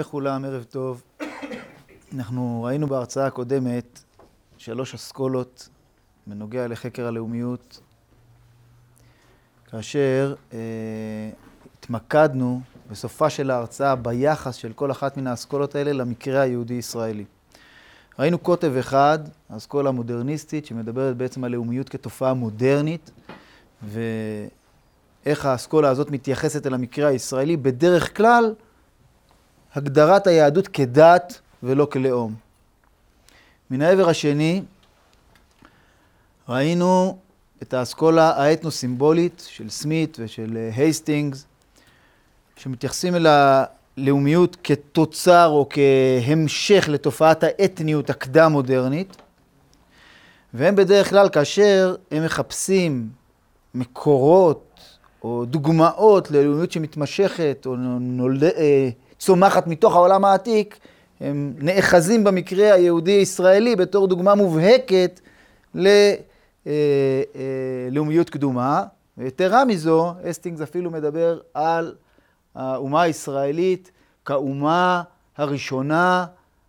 לכולם, ערב טוב. אנחנו ראינו בהרצאה הקודמת שלוש אסכולות בנוגע לחקר הלאומיות, כאשר אה, התמקדנו בסופה של ההרצאה ביחס של כל אחת מן האסכולות האלה למקרה היהודי-ישראלי. ראינו קוטב אחד, האסכולה המודרניסטית, שמדברת בעצם על לאומיות כתופעה מודרנית, ואיך האסכולה הזאת מתייחסת אל המקרה הישראלי, בדרך כלל הגדרת היהדות כדת ולא כלאום. מן העבר השני, ראינו את האסכולה האתנו-סימבולית של סמית ושל אה, הייסטינגס, שמתייחסים אל הלאומיות כתוצר או כהמשך לתופעת האתניות הקדם-מודרנית, והם בדרך כלל, כאשר הם מחפשים מקורות או דוגמאות ללאומיות שמתמשכת או נולד... אה, צומחת מתוך העולם העתיק, הם נאחזים במקרה היהודי-ישראלי בתור דוגמה מובהקת ללאומיות אה, קדומה. ויתרה מזו, אסטינגס אפילו מדבר על האומה הישראלית כאומה הראשונה,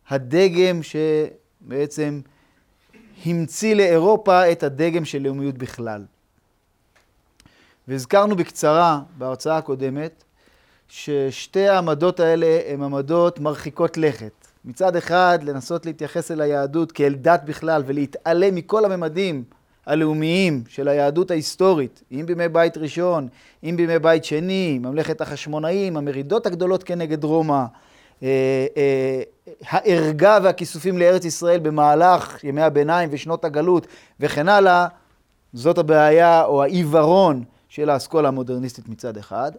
הדגם שבעצם המציא לאירופה את הדגם של לאומיות בכלל. והזכרנו בקצרה בהרצאה הקודמת ששתי העמדות האלה הן עמדות מרחיקות לכת. מצד אחד, לנסות להתייחס אל היהדות כאל דת בכלל ולהתעלם מכל הממדים הלאומיים של היהדות ההיסטורית, אם בימי בית ראשון, אם בימי בית שני, ממלכת החשמונאים, המרידות הגדולות כנגד רומא, אה, אה, הערגה והכיסופים לארץ ישראל במהלך ימי הביניים ושנות הגלות וכן הלאה, זאת הבעיה או העיוורון של האסכולה המודרניסטית מצד אחד.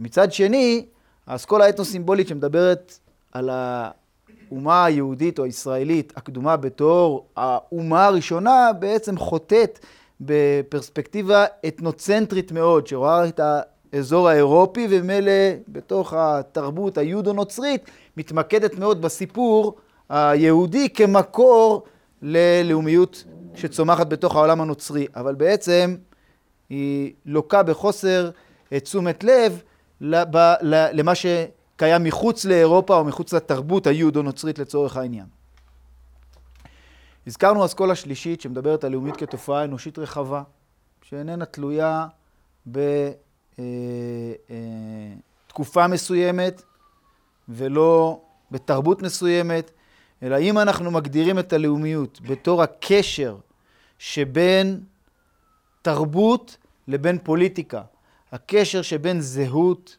מצד שני, האסכולה האתנו-סימבולית שמדברת על האומה היהודית או הישראלית הקדומה בתור האומה הראשונה, בעצם חוטאת בפרספקטיבה אתנוצנטרית מאוד, שרואה את האזור האירופי וממילא בתוך התרבות היהודו-נוצרית מתמקדת מאוד בסיפור היהודי כמקור ללאומיות שצומחת בתוך העולם הנוצרי, אבל בעצם היא לוקה בחוסר תשומת לב למה שקיים מחוץ לאירופה או מחוץ לתרבות היהודו-נוצרית לצורך העניין. הזכרנו אסכולה שלישית שמדברת על לאומית כתופעה אנושית רחבה, שאיננה תלויה בתקופה אה, אה, מסוימת ולא בתרבות מסוימת, אלא אם אנחנו מגדירים את הלאומיות בתור הקשר שבין תרבות לבין פוליטיקה, הקשר שבין זהות,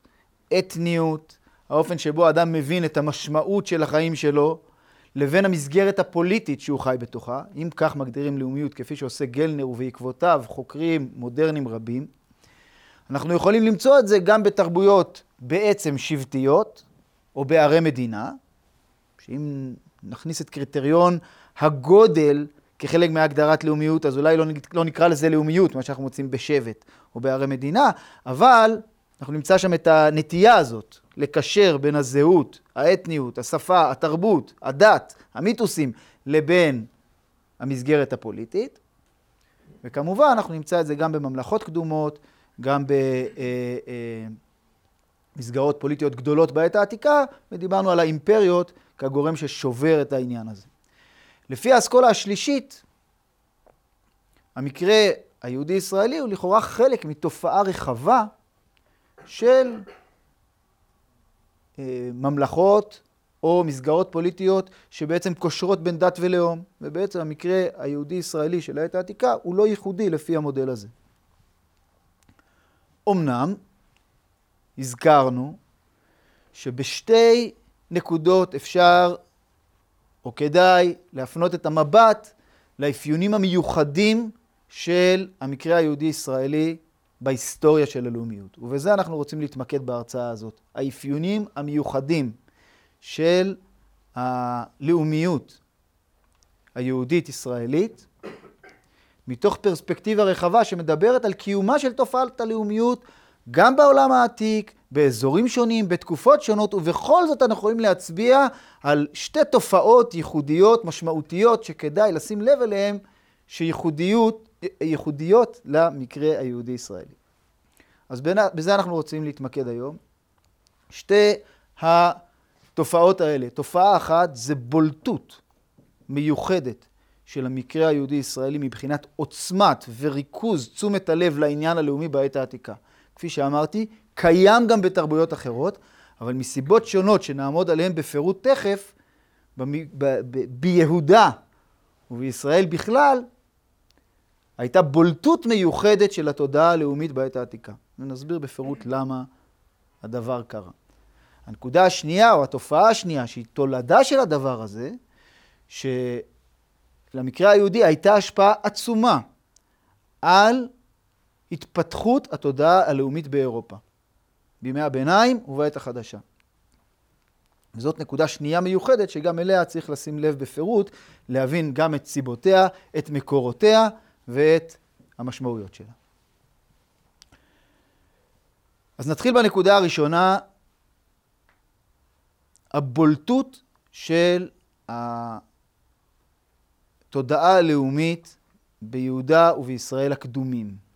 אתניות, האופן שבו אדם מבין את המשמעות של החיים שלו, לבין המסגרת הפוליטית שהוא חי בתוכה, אם כך מגדירים לאומיות כפי שעושה גלנר ובעקבותיו חוקרים מודרניים רבים, אנחנו יכולים למצוא את זה גם בתרבויות בעצם שבטיות או בערי מדינה, שאם נכניס את קריטריון הגודל כחלק מהגדרת לאומיות, אז אולי לא, לא נקרא לזה לאומיות, מה שאנחנו מוצאים בשבט או בערי מדינה, אבל אנחנו נמצא שם את הנטייה הזאת לקשר בין הזהות, האתניות, השפה, התרבות, הדת, המיתוסים, לבין המסגרת הפוליטית. וכמובן, אנחנו נמצא את זה גם בממלכות קדומות, גם במסגרות אה, אה, פוליטיות גדולות בעת העתיקה, ודיברנו על האימפריות כגורם ששובר את העניין הזה. לפי האסכולה השלישית, המקרה היהודי-ישראלי הוא לכאורה חלק מתופעה רחבה של אה, ממלכות או מסגרות פוליטיות שבעצם קושרות בין דת ולאום, ובעצם המקרה היהודי-ישראלי של העת העתיקה הוא לא ייחודי לפי המודל הזה. אמנם, הזכרנו שבשתי נקודות אפשר או כדאי להפנות את המבט לאפיונים המיוחדים של המקרה היהודי-ישראלי בהיסטוריה של הלאומיות. ובזה אנחנו רוצים להתמקד בהרצאה הזאת. האפיונים המיוחדים של הלאומיות היהודית-ישראלית, מתוך פרספקטיבה רחבה שמדברת על קיומה של תופעת הלאומיות גם בעולם העתיק, באזורים שונים, בתקופות שונות, ובכל זאת אנחנו יכולים להצביע על שתי תופעות ייחודיות, משמעותיות, שכדאי לשים לב אליהן, שייחודיות למקרה היהודי-ישראלי. אז בזה אנחנו רוצים להתמקד היום. שתי התופעות האלה. תופעה אחת זה בולטות מיוחדת של המקרה היהודי-ישראלי מבחינת עוצמת וריכוז תשומת הלב לעניין הלאומי בעת העתיקה. כפי שאמרתי, קיים גם בתרבויות אחרות, אבל מסיבות שונות שנעמוד עליהן בפירוט תכף, ביהודה ובישראל בכלל, הייתה בולטות מיוחדת של התודעה הלאומית בעת העתיקה. ונסביר בפירוט למה הדבר קרה. הנקודה השנייה, או התופעה השנייה, שהיא תולדה של הדבר הזה, שלמקרה היהודי הייתה השפעה עצומה על התפתחות התודעה הלאומית באירופה, בימי הביניים ובעת החדשה. וזאת נקודה שנייה מיוחדת שגם אליה צריך לשים לב בפירוט, להבין גם את סיבותיה, את מקורותיה ואת המשמעויות שלה. אז נתחיל בנקודה הראשונה, הבולטות של התודעה הלאומית ביהודה ובישראל הקדומים.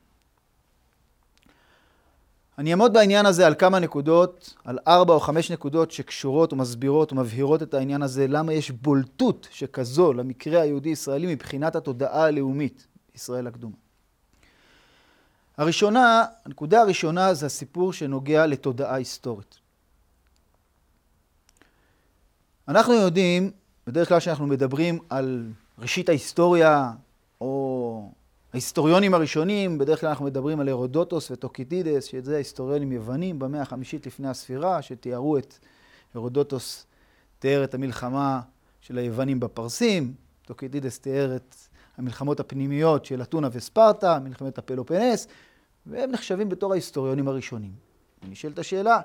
אני אעמוד בעניין הזה על כמה נקודות, על ארבע או חמש נקודות שקשורות ומסבירות ומבהירות את העניין הזה, למה יש בולטות שכזו למקרה היהודי-ישראלי מבחינת התודעה הלאומית, ישראל הקדומה. הראשונה, הנקודה הראשונה זה הסיפור שנוגע לתודעה היסטורית. אנחנו יודעים, בדרך כלל כשאנחנו מדברים על ראשית ההיסטוריה, או ההיסטוריונים הראשונים, בדרך כלל אנחנו מדברים על הרודוטוס וטוקידידס, שזה היסטוריונים יוונים במאה החמישית לפני הספירה, שתיארו את, הרודוטוס תיאר את המלחמה של היוונים בפרסים, טוקידידס תיאר את המלחמות הפנימיות של אתונה וספרטה, מלחמת הפלופונס, והם נחשבים בתור ההיסטוריונים הראשונים. ונשאלת השאלה,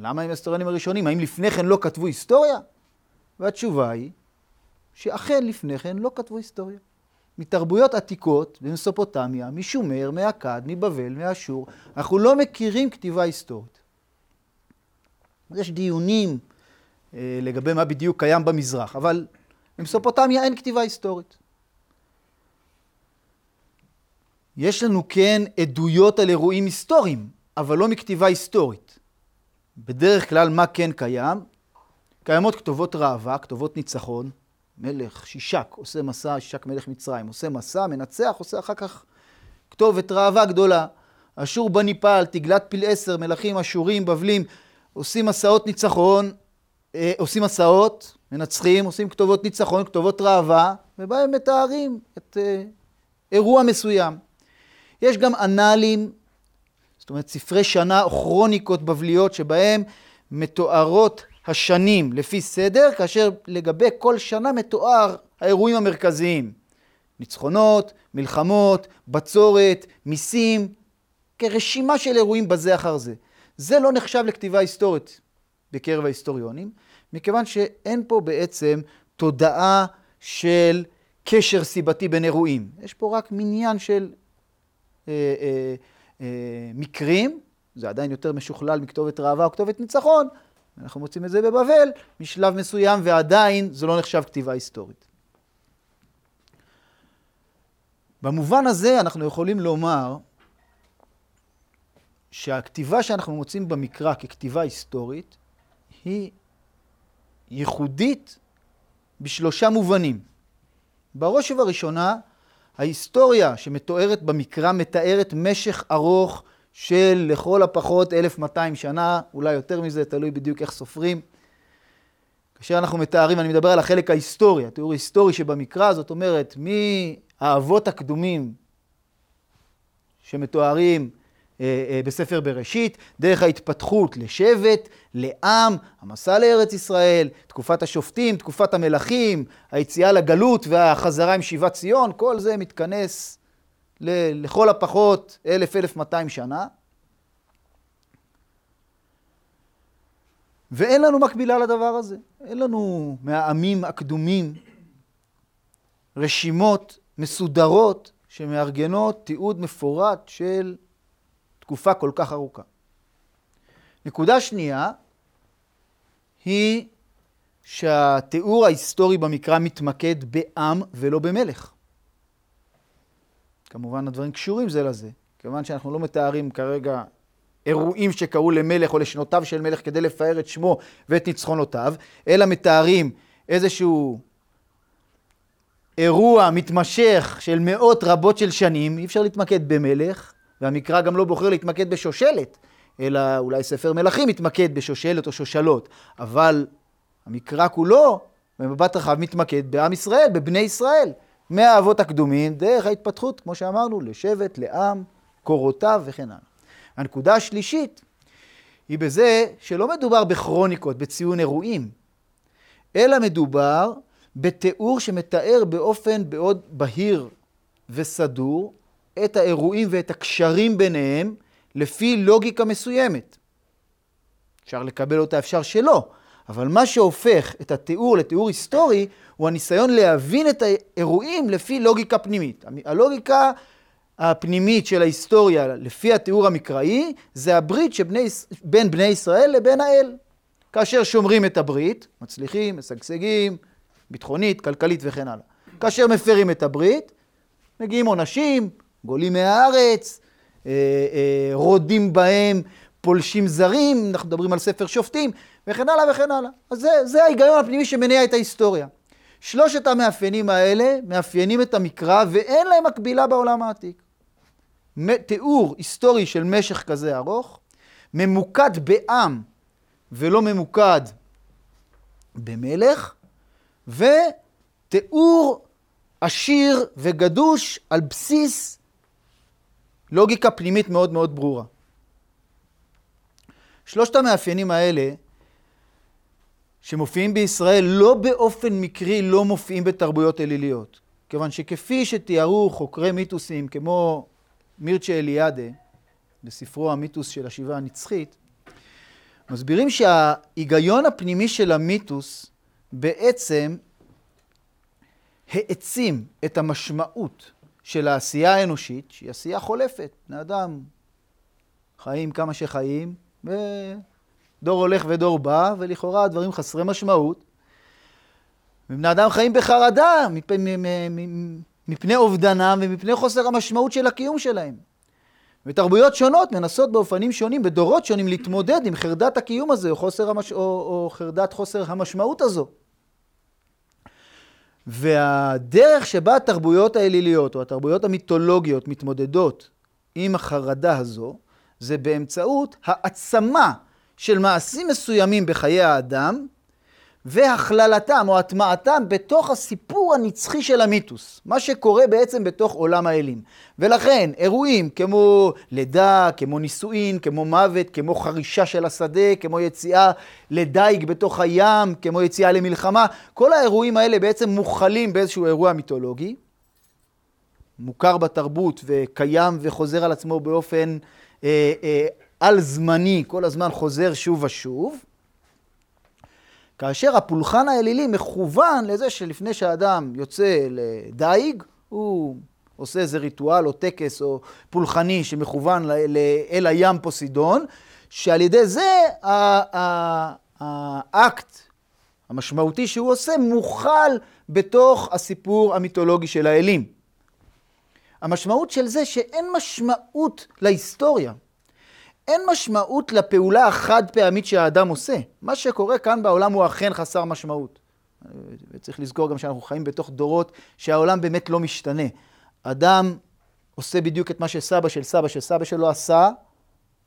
למה הם ההיסטוריונים הראשונים? האם לפני כן לא כתבו היסטוריה? והתשובה היא שאכן לפני כן לא כתבו היסטוריה. מתרבויות עתיקות במסופוטמיה, משומר, מאכד, מבבל, מאשור, אנחנו לא מכירים כתיבה היסטורית. יש דיונים אה, לגבי מה בדיוק קיים במזרח, אבל במסופוטמיה אין כתיבה היסטורית. יש לנו כן עדויות על אירועים היסטוריים, אבל לא מכתיבה היסטורית. בדרך כלל מה כן קיים? קיימות כתובות ראווה, כתובות ניצחון, מלך שישק עושה מסע, שישק מלך מצרים, עושה מסע, מנצח, עושה אחר כך כתובת ראווה גדולה. אשור בניפל, תגלת פיל עשר, מלכים אשורים, בבלים, עושים מסעות ניצחון, אה, עושים מסעות, מנצחים, עושים כתובות ניצחון, כתובות ראווה, ובהם מתארים את אה, אירוע מסוים. יש גם אנאלים, זאת אומרת ספרי שנה או כרוניקות בבליות שבהם מתוארות השנים לפי סדר, כאשר לגבי כל שנה מתואר האירועים המרכזיים. ניצחונות, מלחמות, בצורת, מיסים, כרשימה של אירועים בזה אחר זה. זה לא נחשב לכתיבה היסטורית בקרב ההיסטוריונים, מכיוון שאין פה בעצם תודעה של קשר סיבתי בין אירועים. יש פה רק מניין של אה, אה, אה, מקרים, זה עדיין יותר משוכלל מכתובת ראווה או כתובת ניצחון, אנחנו מוצאים את זה בבבל, משלב מסוים, ועדיין זה לא נחשב כתיבה היסטורית. במובן הזה אנחנו יכולים לומר שהכתיבה שאנחנו מוצאים במקרא ככתיבה היסטורית היא ייחודית בשלושה מובנים. בראש ובראשונה, ההיסטוריה שמתוארת במקרא מתארת משך ארוך של לכל הפחות 1,200 שנה, אולי יותר מזה, תלוי בדיוק איך סופרים. כאשר אנחנו מתארים, אני מדבר על החלק ההיסטורי, התיאור ההיסטורי שבמקרא, זאת אומרת, מהאבות הקדומים שמתוארים אה, אה, בספר בראשית, דרך ההתפתחות לשבט, לעם, המסע לארץ ישראל, תקופת השופטים, תקופת המלכים, היציאה לגלות והחזרה עם שיבת ציון, כל זה מתכנס לכל הפחות 1,000-1,200 שנה. ואין לנו מקבילה לדבר הזה. אין לנו מהעמים הקדומים רשימות מסודרות שמארגנות תיעוד מפורט של תקופה כל כך ארוכה. נקודה שנייה היא שהתיאור ההיסטורי במקרא מתמקד בעם ולא במלך. כמובן הדברים קשורים זה לזה. כיוון שאנחנו לא מתארים כרגע אירועים שקרו למלך או לשנותיו של מלך כדי לפאר את שמו ואת ניצחונותיו, אלא מתארים איזשהו אירוע מתמשך של מאות רבות של שנים, אי אפשר להתמקד במלך, והמקרא גם לא בוחר להתמקד בשושלת, אלא אולי ספר מלכים מתמקד בשושלת או שושלות, אבל המקרא כולו, במבט רחב, מתמקד בעם ישראל, בבני ישראל, מהאבות הקדומים, דרך ההתפתחות, כמו שאמרנו, לשבט, לעם, קורותיו וכן הלאה. הנקודה השלישית היא בזה שלא מדובר בכרוניקות, בציון אירועים, אלא מדובר בתיאור שמתאר באופן מאוד בהיר וסדור את האירועים ואת הקשרים ביניהם לפי לוגיקה מסוימת. אפשר לקבל אותה, אפשר שלא, אבל מה שהופך את התיאור לתיאור היסטורי הוא הניסיון להבין את האירועים לפי לוגיקה פנימית. הלוגיקה הפנימית של ההיסטוריה לפי התיאור המקראי זה הברית שבני, בין בני ישראל לבין האל. כאשר שומרים את הברית, מצליחים, משגשגים, ביטחונית, כלכלית וכן הלאה. כאשר מפרים את הברית, מגיעים עונשים, גולים מהארץ, אה, אה, רודים בהם פולשים זרים, אנחנו מדברים על ספר שופטים, וכן הלאה וכן הלאה. אז זה, זה ההיגיון הפנימי שמניע את ההיסטוריה. שלושת המאפיינים האלה מאפיינים את המקרא ואין להם מקבילה בעולם העתיק. תיאור היסטורי של משך כזה ארוך, ממוקד בעם ולא ממוקד במלך, ותיאור עשיר וגדוש על בסיס לוגיקה פנימית מאוד מאוד ברורה. שלושת המאפיינים האלה, שמופיעים בישראל לא באופן מקרי, לא מופיעים בתרבויות אליליות. כיוון שכפי שתיארו חוקרי מיתוסים כמו מירצ'ה אליאדה, בספרו המיתוס של השיבה הנצחית, מסבירים שההיגיון הפנימי של המיתוס בעצם העצים את המשמעות של העשייה האנושית, שהיא עשייה חולפת. בני אדם חיים כמה שחיים, ודור הולך ודור בא, ולכאורה הדברים חסרי משמעות. ובני אדם חיים בחרדה מפני אובדנם ומפני חוסר המשמעות של הקיום שלהם. ותרבויות שונות מנסות באופנים שונים, בדורות שונים, להתמודד עם חרדת הקיום הזה, או, חוסר המש... או, או חרדת חוסר המשמעות הזו. והדרך שבה התרבויות האליליות, או התרבויות המיתולוגיות, מתמודדות עם החרדה הזו, זה באמצעות העצמה של מעשים מסוימים בחיי האדם, והכללתם או הטמעתם בתוך הסיפור הנצחי של המיתוס, מה שקורה בעצם בתוך עולם האלים. ולכן אירועים כמו לידה, כמו נישואין, כמו מוות, כמו חרישה של השדה, כמו יציאה לדייג בתוך הים, כמו יציאה למלחמה, כל האירועים האלה בעצם מוכלים באיזשהו אירוע מיתולוגי, מוכר בתרבות וקיים וחוזר על עצמו באופן אה, אה, על זמני, כל הזמן חוזר שוב ושוב. כאשר הפולחן האלילי מכוון לזה שלפני שהאדם יוצא לדייג, הוא עושה איזה ריטואל או טקס או פולחני שמכוון אל הים פוסידון, שעל ידי זה האקט המשמעותי שהוא עושה מוכל בתוך הסיפור המיתולוגי של האלים. המשמעות של זה שאין משמעות להיסטוריה. אין משמעות לפעולה החד פעמית שהאדם עושה. מה שקורה כאן בעולם הוא אכן חסר משמעות. וצריך לזכור גם שאנחנו חיים בתוך דורות שהעולם באמת לא משתנה. אדם עושה בדיוק את מה שסבא של סבא של סבא שלו עשה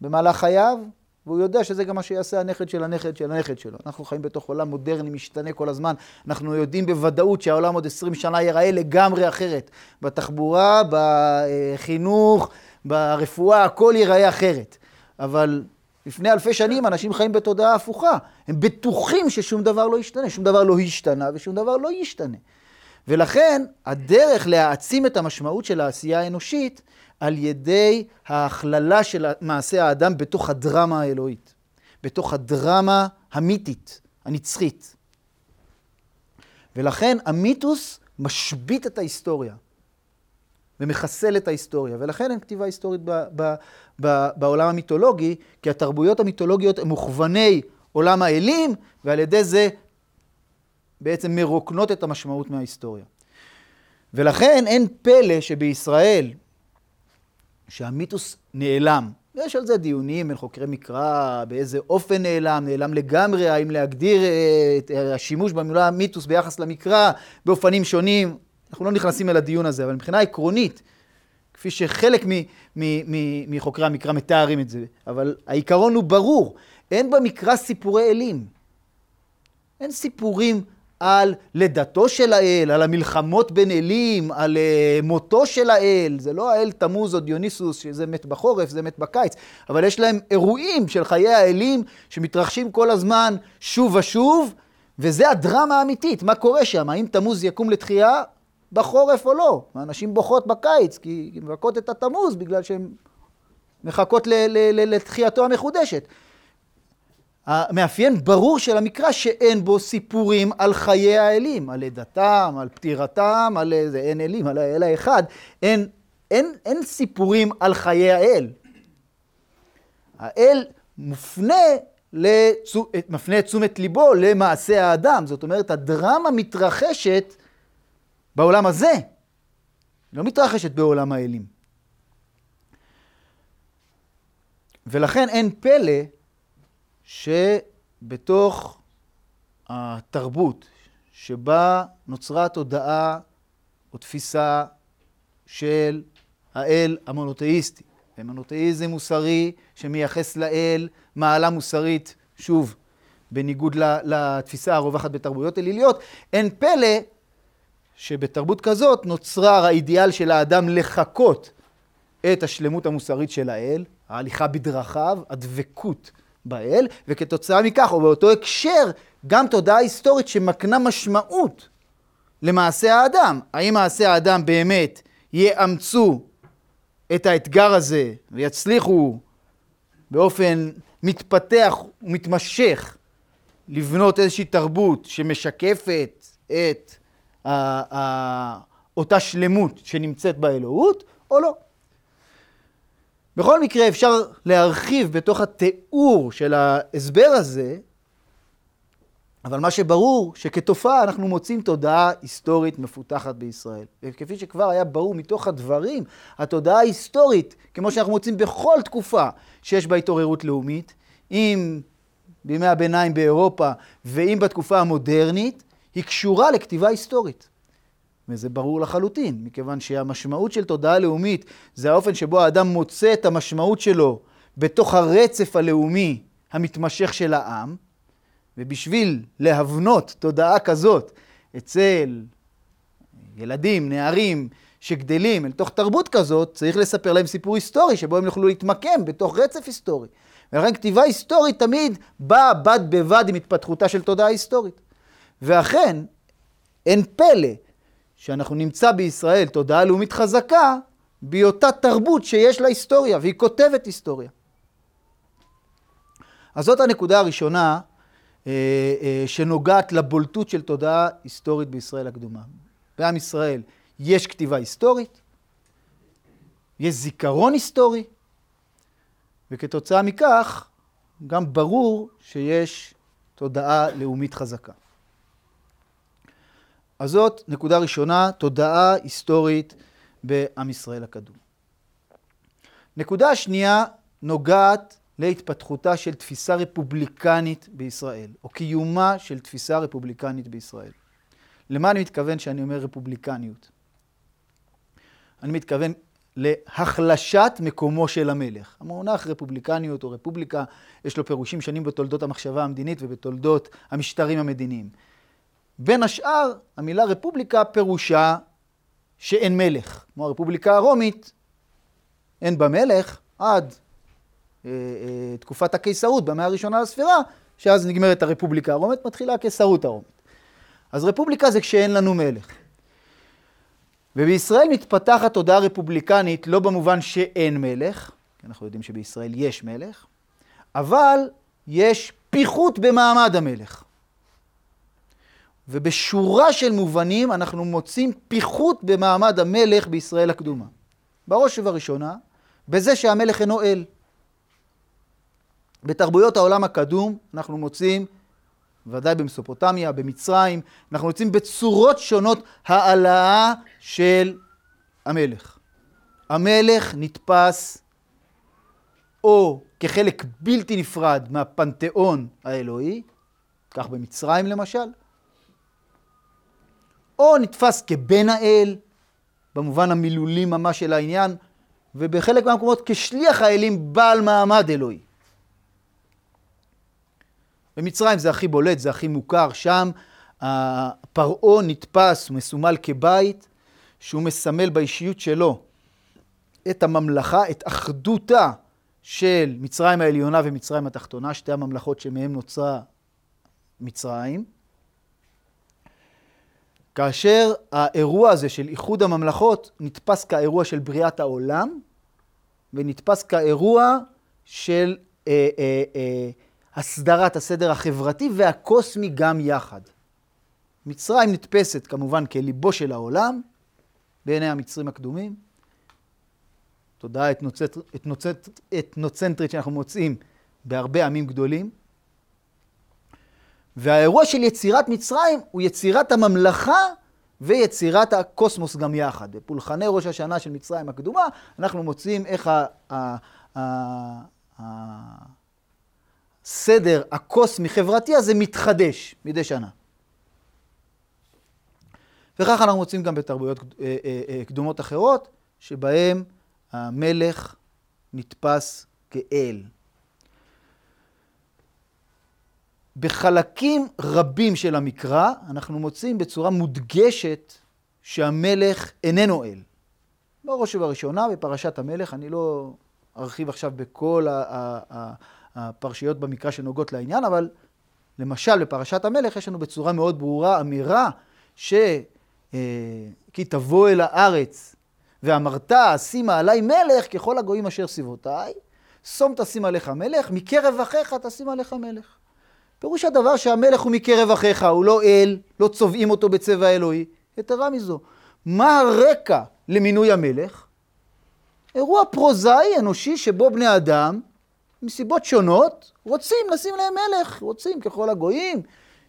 במהלך חייו, והוא יודע שזה גם מה שיעשה הנכד של הנכד של הנכד שלו. אנחנו חיים בתוך עולם מודרני, משתנה כל הזמן. אנחנו יודעים בוודאות שהעולם עוד 20 שנה ייראה לגמרי אחרת. בתחבורה, בחינוך, ברפואה, הכל ייראה אחרת. אבל לפני אלפי שנים אנשים חיים בתודעה הפוכה. הם בטוחים ששום דבר לא ישתנה, שום דבר לא השתנה ושום דבר לא ישתנה. ולכן הדרך להעצים את המשמעות של העשייה האנושית על ידי ההכללה של מעשה האדם בתוך הדרמה האלוהית, בתוך הדרמה המיתית, הנצחית. ולכן המיתוס משבית את ההיסטוריה ומחסל את ההיסטוריה, ולכן אין כתיבה היסטורית ב, ב, ב, בעולם המיתולוגי, כי התרבויות המיתולוגיות הן מוכווני עולם האלים, ועל ידי זה בעצם מרוקנות את המשמעות מההיסטוריה. ולכן אין פלא שבישראל, שהמיתוס נעלם, יש על זה דיונים בין חוקרי מקרא, באיזה אופן נעלם, נעלם לגמרי, האם להגדיר אה, את השימוש במילה מיתוס ביחס למקרא באופנים שונים. אנחנו לא נכנסים אל הדיון הזה, אבל מבחינה עקרונית, כפי שחלק מחוקרי המקרא מתארים את זה, אבל העיקרון הוא ברור, אין במקרא סיפורי אלים. אין סיפורים על לידתו של האל, על המלחמות בין אלים, על uh, מותו של האל. זה לא האל תמוז או דיוניסוס, שזה מת בחורף, זה מת בקיץ, אבל יש להם אירועים של חיי האלים שמתרחשים כל הזמן שוב ושוב, וזה הדרמה האמיתית, מה קורה שם? האם תמוז יקום לתחייה בחורף או לא? האנשים בוכות בקיץ, כי הן מבכות את התמוז בגלל שהן מחכות לתחייתו המחודשת. המאפיין ברור של המקרא שאין בו סיפורים על חיי האלים, על לידתם, על פטירתם, על איזה, אין אלים, על האל האחד, אין, אין, אין סיפורים על חיי האל. האל מופנה, לצו, מפנה את תשומת ליבו למעשה האדם, זאת אומרת הדרמה מתרחשת בעולם הזה, לא מתרחשת בעולם האלים. ולכן אין פלא שבתוך התרבות שבה נוצרה תודעה או תפיסה של האל המונותאיסטי, ומונותאיזם מוסרי שמייחס לאל מעלה מוסרית, שוב, בניגוד לתפיסה הרווחת בתרבויות אליליות, אין פלא שבתרבות כזאת נוצרה האידיאל של האדם לחקות את השלמות המוסרית של האל, ההליכה בדרכיו, הדבקות באל, וכתוצאה מכך, או באותו הקשר, גם תודעה היסטורית שמקנה משמעות למעשה האדם. האם מעשה האדם באמת יאמצו את האתגר הזה ויצליחו באופן מתפתח ומתמשך לבנות איזושהי תרבות שמשקפת את אותה שלמות שנמצאת באלוהות, או לא. בכל מקרה אפשר להרחיב בתוך התיאור של ההסבר הזה, אבל מה שברור, שכתופעה אנחנו מוצאים תודעה היסטורית מפותחת בישראל. וכפי שכבר היה ברור מתוך הדברים, התודעה ההיסטורית, כמו שאנחנו מוצאים בכל תקופה שיש בה התעוררות לאומית, אם בימי הביניים באירופה ואם בתקופה המודרנית, היא קשורה לכתיבה היסטורית. וזה ברור לחלוטין, מכיוון שהמשמעות של תודעה לאומית זה האופן שבו האדם מוצא את המשמעות שלו בתוך הרצף הלאומי המתמשך של העם, ובשביל להבנות תודעה כזאת אצל ילדים, נערים שגדלים אל תוך תרבות כזאת, צריך לספר להם סיפור היסטורי שבו הם יוכלו להתמקם בתוך רצף היסטורי. ולכן כתיבה היסטורית תמיד באה בד בבד עם התפתחותה של תודעה היסטורית. ואכן, אין פלא שאנחנו נמצא בישראל תודעה לאומית חזקה בהיותה תרבות שיש לה היסטוריה, והיא כותבת היסטוריה. אז זאת הנקודה הראשונה אה, אה, שנוגעת לבולטות של תודעה היסטורית בישראל הקדומה. בעם ישראל יש כתיבה היסטורית, יש זיכרון היסטורי, וכתוצאה מכך גם ברור שיש תודעה לאומית חזקה. אז זאת נקודה ראשונה, תודעה היסטורית בעם ישראל הקדום. נקודה שנייה נוגעת להתפתחותה של תפיסה רפובליקנית בישראל, או קיומה של תפיסה רפובליקנית בישראל. למה אני מתכוון שאני אומר רפובליקניות? אני מתכוון להחלשת מקומו של המלך. המונח רפובליקניות או רפובליקה, יש לו פירושים שונים בתולדות המחשבה המדינית ובתולדות המשטרים המדיניים. בין השאר, המילה רפובליקה פירושה שאין מלך. כמו הרפובליקה הרומית, אין בה מלך עד אה, אה, תקופת הקיסרות במאה הראשונה לספירה, שאז נגמרת הרפובליקה הרומית, מתחילה הקיסרות הרומית. אז רפובליקה זה כשאין לנו מלך. ובישראל מתפתחת תודעה רפובליקנית לא במובן שאין מלך, כי אנחנו יודעים שבישראל יש מלך, אבל יש פיחות במעמד המלך. ובשורה של מובנים אנחנו מוצאים פיחות במעמד המלך בישראל הקדומה. בראש ובראשונה, בזה שהמלך אינו אל. בתרבויות העולם הקדום אנחנו מוצאים, ודאי במסופוטמיה, במצרים, אנחנו מוצאים בצורות שונות העלאה של המלך. המלך נתפס או כחלק בלתי נפרד מהפנתיאון האלוהי, כך במצרים למשל, או נתפס כבן האל, במובן המילולי ממש של העניין, ובחלק מהמקומות כשליח האלים בעל מעמד אלוהי. במצרים זה הכי בולט, זה הכי מוכר, שם הפרעה נתפס, מסומל כבית, שהוא מסמל באישיות שלו את הממלכה, את אחדותה של מצרים העליונה ומצרים התחתונה, שתי הממלכות שמהן נוצרה מצרים. כאשר האירוע הזה של איחוד הממלכות נתפס כאירוע של בריאת העולם, ונתפס כאירוע של אה, אה, אה, הסדרת הסדר החברתי והקוסמי גם יחד. מצרים נתפסת כמובן כליבו של העולם בעיני המצרים הקדומים. תודעה אתנוצנטרית שאנחנו מוצאים בהרבה עמים גדולים. והאירוע של יצירת מצרים הוא יצירת הממלכה ויצירת הקוסמוס גם יחד. בפולחני ראש השנה של מצרים הקדומה, אנחנו מוצאים איך הסדר הקוסמי-חברתי הזה מתחדש מדי שנה. וכך אנחנו מוצאים גם בתרבויות אה, אה, אה, קדומות אחרות, שבהן המלך נתפס כאל. בחלקים רבים של המקרא אנחנו מוצאים בצורה מודגשת שהמלך איננו אל. בראש ובראשונה בפרשת המלך, אני לא ארחיב עכשיו בכל הפרשיות במקרא שנוגעות לעניין, אבל למשל בפרשת המלך יש לנו בצורה מאוד ברורה אמירה ש... אה, כי תבוא אל הארץ ואמרת, שימה עליי מלך ככל הגויים אשר סביבותיי, שום תשים עליך מלך, מקרב אחיך תשים עליך מלך. פירוש הדבר שהמלך הוא מקרב אחיך, הוא לא אל, לא צובעים אותו בצבע אלוהי. יתרה מזו, מה הרקע למינוי המלך? אירוע פרוזאי אנושי שבו בני אדם, מסיבות שונות, רוצים לשים להם מלך, רוצים ככל הגויים,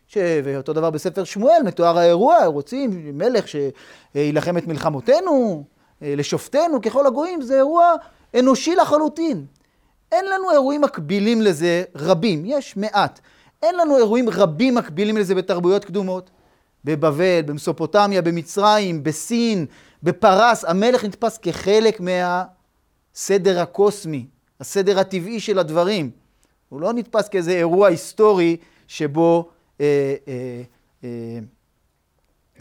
ש... ואותו דבר בספר שמואל, מתואר האירוע, רוצים מלך שיילחם את מלחמותינו, לשופטנו ככל הגויים, זה אירוע אנושי לחלוטין. אין לנו אירועים מקבילים לזה רבים, יש מעט. אין לנו אירועים רבים מקבילים לזה בתרבויות קדומות. בבבל, במסופוטמיה, במצרים, בסין, בפרס, המלך נתפס כחלק מהסדר הקוסמי, הסדר הטבעי של הדברים. הוא לא נתפס כאיזה אירוע היסטורי שבו אה, אה, אה,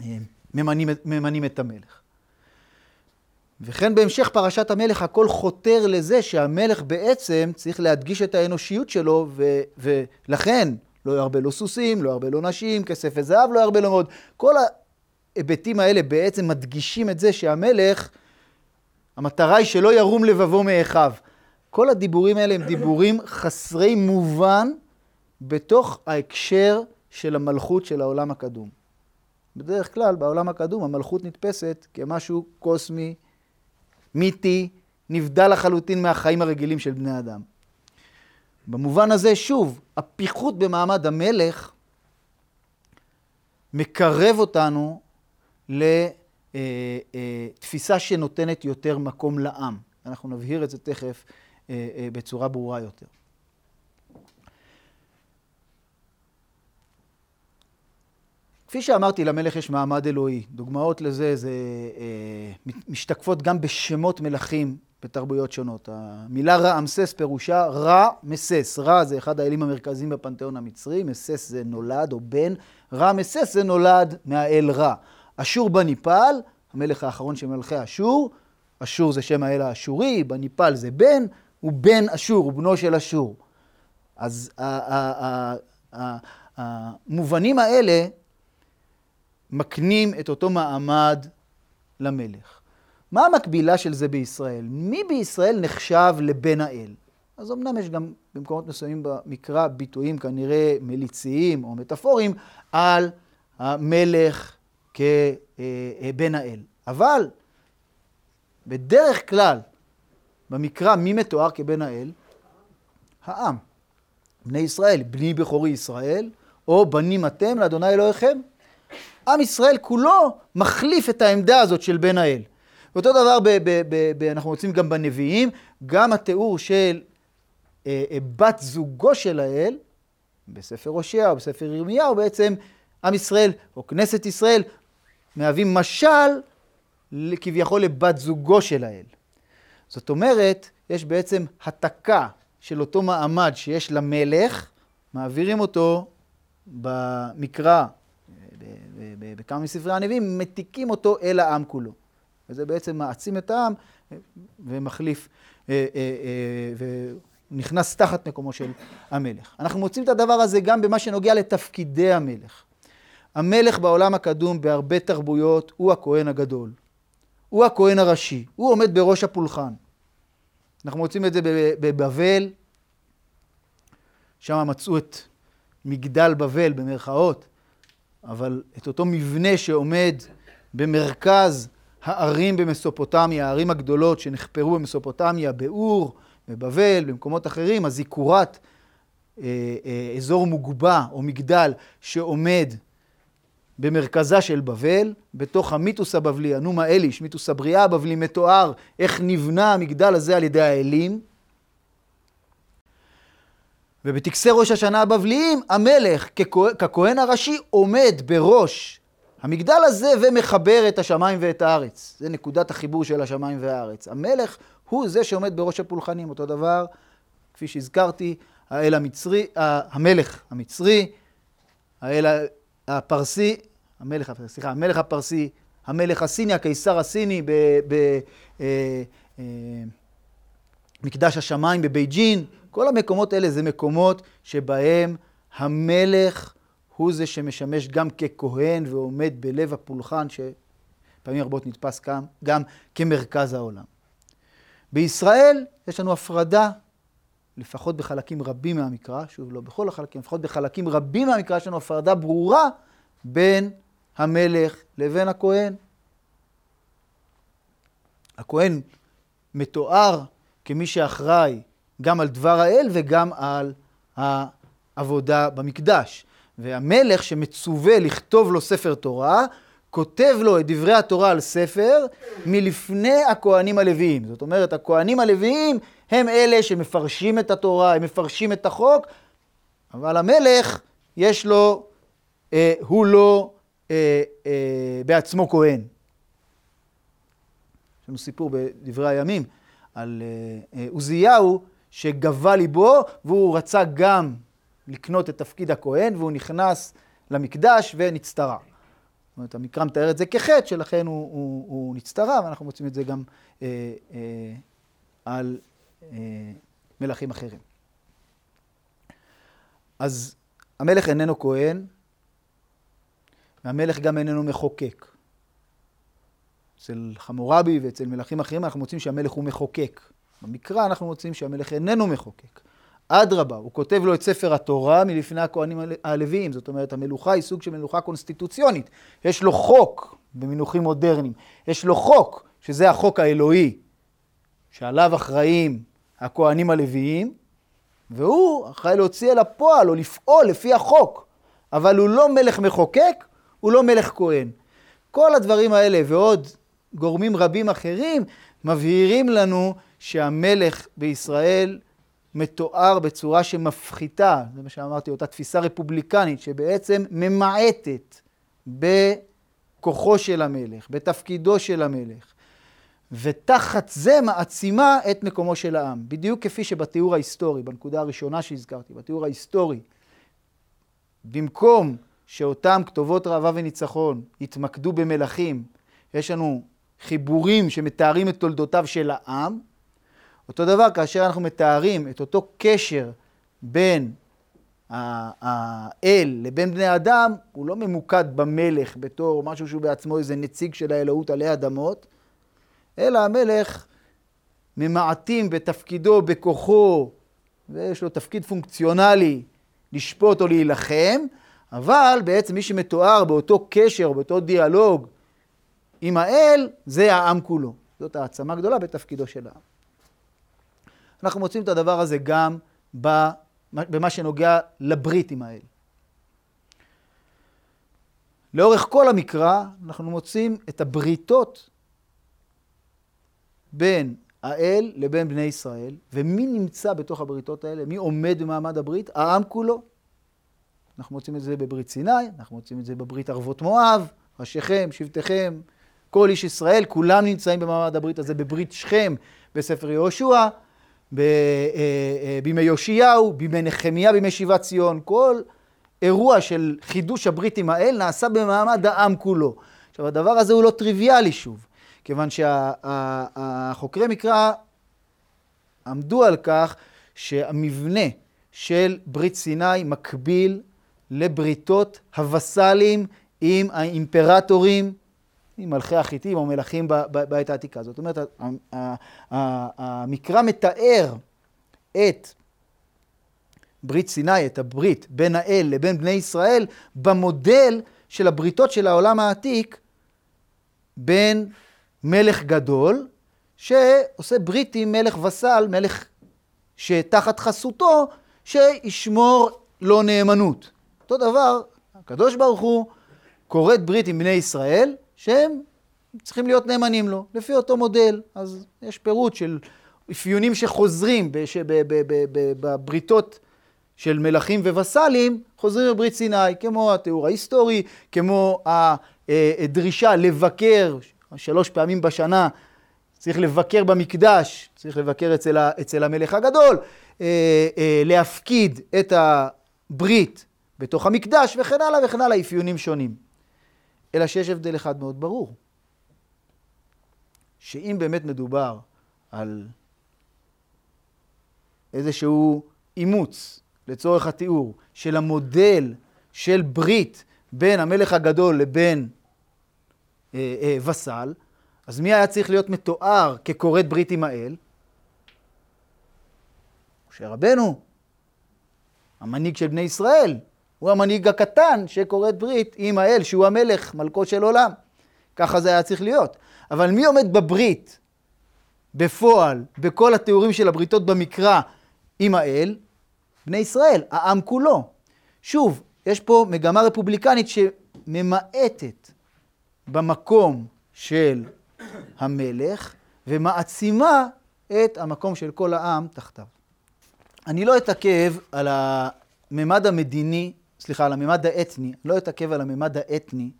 אה, ממנים, ממנים את המלך. וכן בהמשך פרשת המלך הכל חותר לזה שהמלך בעצם צריך להדגיש את האנושיות שלו ו, ולכן לא ירבה לו סוסים, לא ירבה לו נשים, כסף וזהב לא ירבה לו מאוד. כל ההיבטים האלה בעצם מדגישים את זה שהמלך, המטרה היא שלא ירום לבבו מאחיו. כל הדיבורים האלה הם דיבורים חסרי מובן בתוך ההקשר של המלכות של העולם הקדום. בדרך כלל בעולם הקדום המלכות נתפסת כמשהו קוסמי, מיתי, נבדל לחלוטין מהחיים הרגילים של בני אדם. במובן הזה, שוב, הפיחות במעמד המלך מקרב אותנו לתפיסה שנותנת יותר מקום לעם. אנחנו נבהיר את זה תכף אה, אה, בצורה ברורה יותר. כפי שאמרתי, למלך יש מעמד אלוהי. דוגמאות לזה זה אה, משתקפות גם בשמות מלכים בתרבויות שונות. המילה רעמסס פירושה רע מסס. רע זה אחד האלים המרכזיים בפנתיאון המצרי, מסס זה נולד או בן, רע מסס זה נולד מהאל רע. אשור בניפל, המלך האחרון של מלכי אשור, אשור זה שם האל האשורי, בניפל זה בן, הוא בן אשור, הוא בנו של אשור. אז המובנים האלה מקנים את אותו מעמד למלך. מה המקבילה של זה בישראל? מי בישראל נחשב לבן האל? אז אמנם יש גם במקומות מסוימים במקרא ביטויים כנראה מליציים או מטאפוריים על המלך כבן האל. אבל בדרך כלל במקרא מי מתואר כבן האל? העם. בני ישראל, בני בכורי ישראל, או בנים אתם לאדוני אלוהיכם. עם ישראל כולו מחליף את העמדה הזאת של בן האל. ואותו דבר ב- ב- ב- ב- אנחנו מוצאים גם בנביאים, גם התיאור של בת זוגו של האל, בספר הושע או בספר ירמיהו, בעצם עם ישראל או כנסת ישראל מהווים משל כביכול לבת זוגו של האל. זאת אומרת, יש בעצם התקה של אותו מעמד שיש למלך, מעבירים אותו במקרא, בכמה מספרי הנביאים, מתיקים אותו אל העם כולו. וזה בעצם מעצים את העם ומחליף, אה, אה, אה, ונכנס תחת מקומו של המלך. אנחנו מוצאים את הדבר הזה גם במה שנוגע לתפקידי המלך. המלך בעולם הקדום בהרבה תרבויות הוא הכהן הגדול. הוא הכהן הראשי, הוא עומד בראש הפולחן. אנחנו מוצאים את זה בבבל, שם מצאו את מגדל בבל במרכאות, אבל את אותו מבנה שעומד במרכז הערים במסופוטמיה, הערים הגדולות שנחפרו במסופוטמיה, באור, בבבל, במקומות אחרים, הזיכורת, אה, אה, אזור מוגבע או מגדל שעומד במרכזה של בבל, בתוך המיתוס הבבלי, הנומה אליש, מיתוס הבריאה הבבלי, מתואר איך נבנה המגדל הזה על ידי האלים. ובטקסי ראש השנה הבבליים, המלך ככהן הראשי עומד בראש המגדל הזה ומחבר את השמיים ואת הארץ. זה נקודת החיבור של השמיים והארץ. המלך הוא זה שעומד בראש הפולחנים. אותו דבר, כפי שהזכרתי, האל המצרי, המלך המצרי, האל הפרסי, המלך, סליחה, המלך הפרסי, המלך הסיני, הקיסר הסיני במקדש אה, אה, השמיים בבייג'ין, כל המקומות האלה זה מקומות שבהם המלך הוא זה שמשמש גם ככהן ועומד בלב הפולחן, שפעמים רבות נתפס גם, גם כמרכז העולם. בישראל יש לנו הפרדה, לפחות בחלקים רבים מהמקרא, שוב לא בכל החלקים, לפחות בחלקים רבים מהמקרא יש לנו הפרדה ברורה בין המלך לבין הכהן. הכהן מתואר כמי שאחראי גם על דבר האל וגם על העבודה במקדש. והמלך שמצווה לכתוב לו ספר תורה, כותב לו את דברי התורה על ספר מלפני הכהנים הלוויים. זאת אומרת, הכהנים הלוויים הם אלה שמפרשים את התורה, הם מפרשים את החוק, אבל המלך, יש לו, אה, הוא לא אה, אה, בעצמו כהן. יש לנו סיפור בדברי הימים על אה, אה, שגבה ליבו והוא רצה גם לקנות את תפקיד הכהן והוא נכנס למקדש ונצטרע. זאת אומרת, המקרא מתאר את זה כחטא, שלכן הוא, הוא, הוא נצטרע, ואנחנו מוצאים את זה גם אה, אה, על אה, מלכים אחרים. אז המלך איננו כהן, והמלך גם איננו מחוקק. אצל חמורבי ואצל מלכים אחרים אנחנו מוצאים שהמלך הוא מחוקק. במקרא אנחנו מוצאים שהמלך איננו מחוקק. אדרבה, הוא כותב לו את ספר התורה מלפני הכהנים הלוויים, זאת אומרת, המלוכה היא סוג של מלוכה קונסטיטוציונית. יש לו חוק במינוחים מודרניים, יש לו חוק, שזה החוק האלוהי, שעליו אחראים הכהנים הלוויים, והוא אחראי להוציא אל הפועל או לפעול לפי החוק, אבל הוא לא מלך מחוקק, הוא לא מלך כהן. כל הדברים האלה ועוד גורמים רבים אחרים מבהירים לנו שהמלך בישראל מתואר בצורה שמפחיתה, זה מה שאמרתי, אותה תפיסה רפובליקנית שבעצם ממעטת בכוחו של המלך, בתפקידו של המלך, ותחת זה מעצימה את מקומו של העם. בדיוק כפי שבתיאור ההיסטורי, בנקודה הראשונה שהזכרתי, בתיאור ההיסטורי, במקום שאותם כתובות ראווה וניצחון יתמקדו במלכים, יש לנו חיבורים שמתארים את תולדותיו של העם, אותו דבר כאשר אנחנו מתארים את אותו קשר בין האל לבין בני אדם, הוא לא ממוקד במלך בתור משהו שהוא בעצמו איזה נציג של האלוהות עלי אדמות, אלא המלך ממעטים בתפקידו, בכוחו, ויש לו תפקיד פונקציונלי לשפוט או להילחם, אבל בעצם מי שמתואר באותו קשר, באותו דיאלוג עם האל, זה העם כולו. זאת העצמה גדולה בתפקידו של העם. אנחנו מוצאים את הדבר הזה גם במה שנוגע לברית עם האל. לאורך כל המקרא אנחנו מוצאים את הבריתות בין האל לבין בני ישראל, ומי נמצא בתוך הבריתות האלה? מי עומד במעמד הברית? העם כולו. אנחנו מוצאים את זה בברית סיני, אנחנו מוצאים את זה בברית ערבות מואב, ראשיכם, שבטיכם, כל איש ישראל, כולם נמצאים במעמד הברית הזה בברית שכם, בספר יהושע, בימי יאשיהו, בימי נחמיה, בימי שיבת ציון, כל אירוע של חידוש הברית עם האל נעשה במעמד העם כולו. עכשיו, הדבר הזה הוא לא טריוויאלי שוב, כיוון שהחוקרי מקרא עמדו על כך שהמבנה של ברית סיני מקביל לבריתות הווסלים עם האימפרטורים, מלכי החיטים או מלכים בעת העתיקה. זאת אומרת, המקרא מתאר את ברית סיני, את הברית בין האל לבין בני ישראל, במודל של הבריתות של העולם העתיק בין מלך גדול, שעושה ברית עם מלך וסל, מלך שתחת חסותו, שישמור לו נאמנות. אותו דבר, הקדוש ברוך הוא כורת ברית עם בני ישראל, שהם צריכים להיות נאמנים לו, לפי אותו מודל. אז יש פירוט של אפיונים שחוזרים בבריתות של מלכים ווסלים, חוזרים בברית סיני, כמו התיאור ההיסטורי, כמו הדרישה לבקר שלוש פעמים בשנה, צריך לבקר במקדש, צריך לבקר אצל, אצל המלך הגדול, אה, אה, להפקיד את הברית בתוך המקדש וכן הלאה וכן הלאה, אפיונים שונים. אלא שיש הבדל אחד מאוד ברור, שאם באמת מדובר על איזשהו אימוץ לצורך התיאור של המודל של ברית בין המלך הגדול לבין אה, אה, וסל, אז מי היה צריך להיות מתואר ככורת ברית עם האל? משה רבנו, המנהיג של בני ישראל. הוא המנהיג הקטן שכורת ברית עם האל, שהוא המלך, מלכו של עולם. ככה זה היה צריך להיות. אבל מי עומד בברית, בפועל, בכל התיאורים של הבריתות במקרא עם האל? בני ישראל, העם כולו. שוב, יש פה מגמה רפובליקנית שממעטת במקום של המלך ומעצימה את המקום של כל העם תחתיו. אני לא אתעכב על הממד המדיני סליחה, על הממד האתני, לא אתעכב על הממד האתני,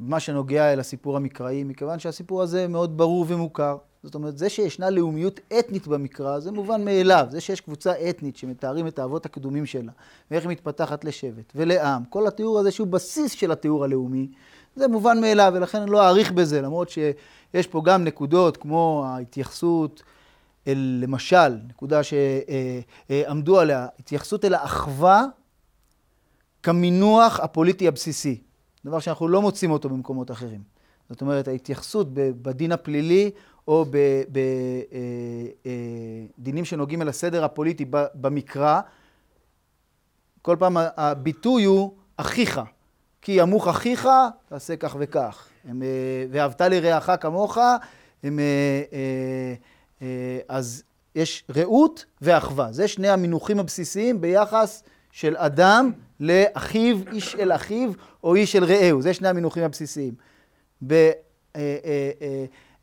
במה שנוגע אל הסיפור המקראי, מכיוון שהסיפור הזה מאוד ברור ומוכר. זאת אומרת, זה שישנה לאומיות אתנית במקרא, זה מובן מאליו. זה שיש קבוצה אתנית שמתארים את האבות הקדומים שלה, ואיך היא מתפתחת לשבט ולעם, כל התיאור הזה שהוא בסיס של התיאור הלאומי, זה מובן מאליו, ולכן אני לא אאריך בזה, למרות שיש פה גם נקודות כמו ההתייחסות אל, למשל, נקודה שעמדו עליה, התייחסות אל האחווה כמינוח הפוליטי הבסיסי, דבר שאנחנו לא מוצאים אותו במקומות אחרים. זאת אומרת, ההתייחסות בדין הפלילי או בדינים אה, אה, שנוגעים אל הסדר הפוליטי במקרא, כל פעם הביטוי הוא אחיך, כי ימוך אחיך, תעשה כך וכך. אה, ואהבת לרעך כמוך, הם, אז יש רעות ואחווה. זה שני המינוחים הבסיסיים ביחס של אדם לאחיו, איש אל אחיו, או איש אל רעהו. זה שני המינוחים הבסיסיים. ברוב אה,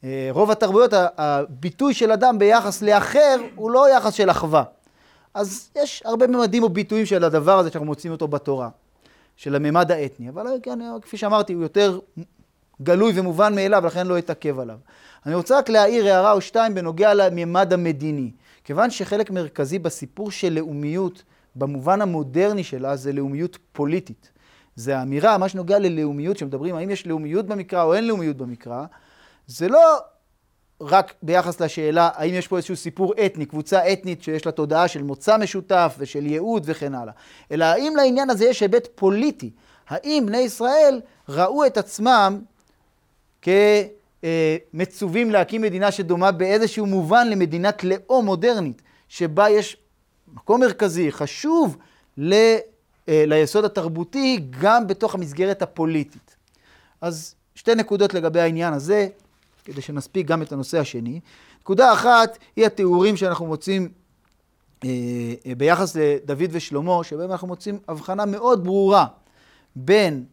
אה, אה, התרבויות, הביטוי של אדם ביחס לאחר הוא לא יחס של אחווה. אז יש הרבה ממדים או ביטויים של הדבר הזה שאנחנו מוצאים אותו בתורה, של הממד האתני. אבל כן, כפי שאמרתי, הוא יותר גלוי ומובן מאליו, לכן לא אתעכב עליו. אני רוצה רק להעיר הערה או שתיים בנוגע לממד המדיני. כיוון שחלק מרכזי בסיפור של לאומיות במובן המודרני שלה זה לאומיות פוליטית. זה האמירה, מה שנוגע ללאומיות, שמדברים האם יש לאומיות במקרא או אין לאומיות במקרא, זה לא רק ביחס לשאלה האם יש פה איזשהו סיפור אתני, קבוצה אתנית שיש לה תודעה של מוצא משותף ושל ייעוד וכן הלאה, אלא האם לעניין הזה יש היבט פוליטי, האם בני ישראל ראו את עצמם כמצווים להקים מדינה שדומה באיזשהו מובן למדינת לאום מודרנית, שבה יש מקום מרכזי, חשוב ל, אה, ליסוד התרבותי גם בתוך המסגרת הפוליטית. אז שתי נקודות לגבי העניין הזה, כדי שנספיק גם את הנושא השני. נקודה אחת היא התיאורים שאנחנו מוצאים אה, אה, ביחס לדוד ושלמה, שבהם אנחנו מוצאים הבחנה מאוד ברורה בין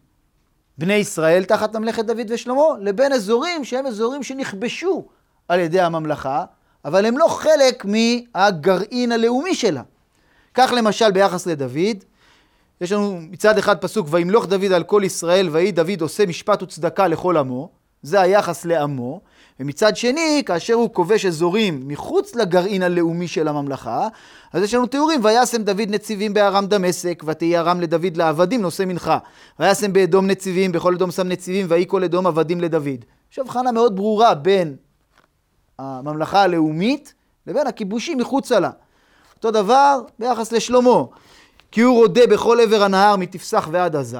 בני ישראל תחת ממלכת דוד ושלמה, לבין אזורים שהם אזורים שנכבשו על ידי הממלכה, אבל הם לא חלק מהגרעין הלאומי שלה. כך למשל ביחס לדוד, יש לנו מצד אחד פסוק, וימלוך דוד על כל ישראל, ויהי דוד עושה משפט וצדקה לכל עמו, זה היחס לעמו, ומצד שני, כאשר הוא כובש אזורים מחוץ לגרעין הלאומי של הממלכה, אז יש לנו תיאורים, וישם דוד נציבים בארם דמשק, ותהי ארם לדוד לעבדים נושא מנחה. וישם באדום נציבים, בכל אדום שם נציבים, ויהי כל אדום עבדים לדוד. יש הבחנה מאוד ברורה בין הממלכה הלאומית לבין הכיבושים מחוצה לה. אותו דבר ביחס לשלמה. כי הוא רודה בכל עבר הנהר מתפסח ועד עזה,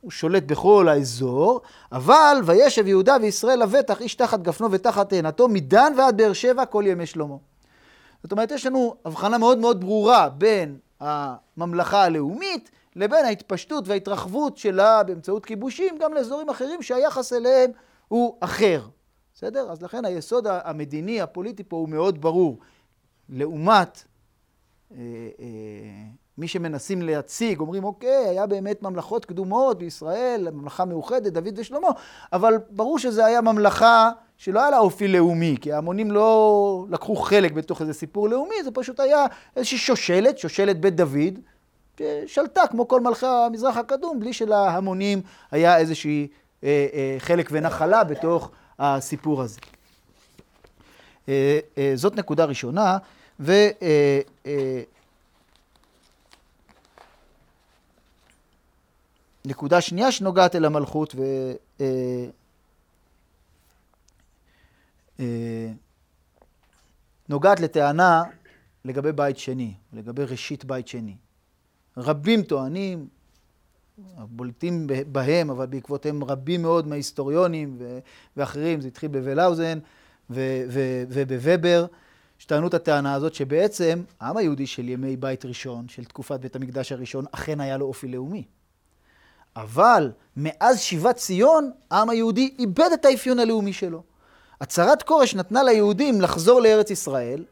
הוא שולט בכל האזור, אבל וישב יהודה וישראל לבטח איש תחת גפנו ותחת תאנתו, מדן ועד באר שבע כל ימי שלמה. זאת אומרת, יש לנו הבחנה מאוד מאוד ברורה בין הממלכה הלאומית לבין ההתפשטות וההתרחבות שלה באמצעות כיבושים גם לאזורים אחרים שהיחס אליהם הוא אחר. בסדר? אז לכן היסוד המדיני, הפוליטי פה הוא מאוד ברור. לעומת אה, אה, מי שמנסים להציג, אומרים, אוקיי, היה באמת ממלכות קדומות בישראל, ממלכה מאוחדת, דוד ושלמה, אבל ברור שזו היה ממלכה שלא היה לה אופי לאומי, כי ההמונים לא לקחו חלק בתוך איזה סיפור לאומי, זה פשוט היה איזושהי שושלת, שושלת בית דוד, ששלטה כמו כל מלכי המזרח הקדום, בלי שלהמונים היה איזושהי אה, אה, חלק ונחלה בתוך הסיפור הזה. אה, אה, זאת נקודה ראשונה, ו... אה, נקודה שנייה שנוגעת אל המלכות ו... נוגעת לטענה לגבי בית שני, לגבי ראשית בית שני. רבים טוענים, בולטים בהם, אבל בעקבותיהם רבים מאוד מההיסטוריונים ואחרים, זה התחיל בוולאוזן ובוובר, שטענו את הטענה הזאת שבעצם העם היהודי של ימי בית ראשון, של תקופת בית המקדש הראשון, אכן היה לו אופי לאומי. אבל מאז שיבת ציון, העם היהודי איבד את האפיון הלאומי שלו. הצהרת כורש נתנה ליהודים לחזור לארץ ישראל,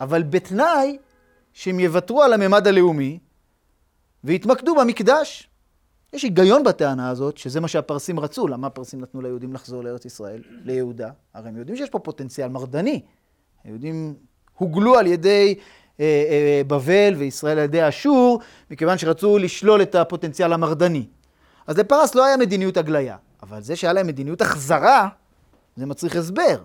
אבל בתנאי שהם יוותרו על הממד הלאומי ויתמקדו במקדש. יש היגיון בטענה הזאת, שזה מה שהפרסים רצו. למה הפרסים נתנו ליהודים לחזור לארץ ישראל, ליהודה? הרי הם יודעים שיש פה פוטנציאל מרדני. היהודים הוגלו על ידי אה, אה, בבל וישראל על ידי אשור, מכיוון שרצו לשלול את הפוטנציאל המרדני. אז לפרס לא היה מדיניות הגליה, אבל זה שהיה להם מדיניות החזרה, זה מצריך הסבר.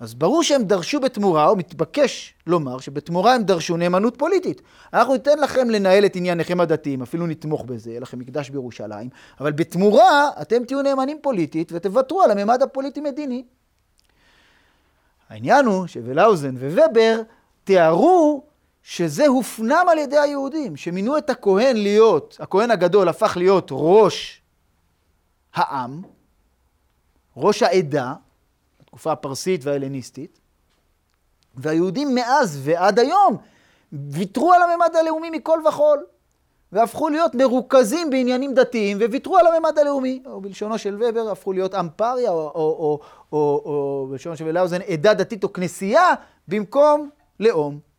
אז ברור שהם דרשו בתמורה, או מתבקש לומר שבתמורה הם דרשו נאמנות פוליטית. אנחנו ניתן לכם לנהל את ענייניכם הדתיים, אפילו נתמוך בזה, יהיה לכם מקדש בירושלים, אבל בתמורה אתם תהיו נאמנים פוליטית ותוותרו על הממד הפוליטי-מדיני. העניין הוא שוולאוזן וובר תיארו שזה הופנם על ידי היהודים, שמינו את הכהן להיות, הכהן הגדול הפך להיות ראש העם, ראש העדה, התקופה הפרסית וההלניסטית, והיהודים מאז ועד היום ויתרו על הממד הלאומי מכל וכול, והפכו להיות מרוכזים בעניינים דתיים, וויתרו על הממד הלאומי, או בלשונו של ובר, הפכו להיות אמפריה, או, או, או, או, או בלשונו של ולאוזן, עדה דתית או כנסייה, במקום לאום.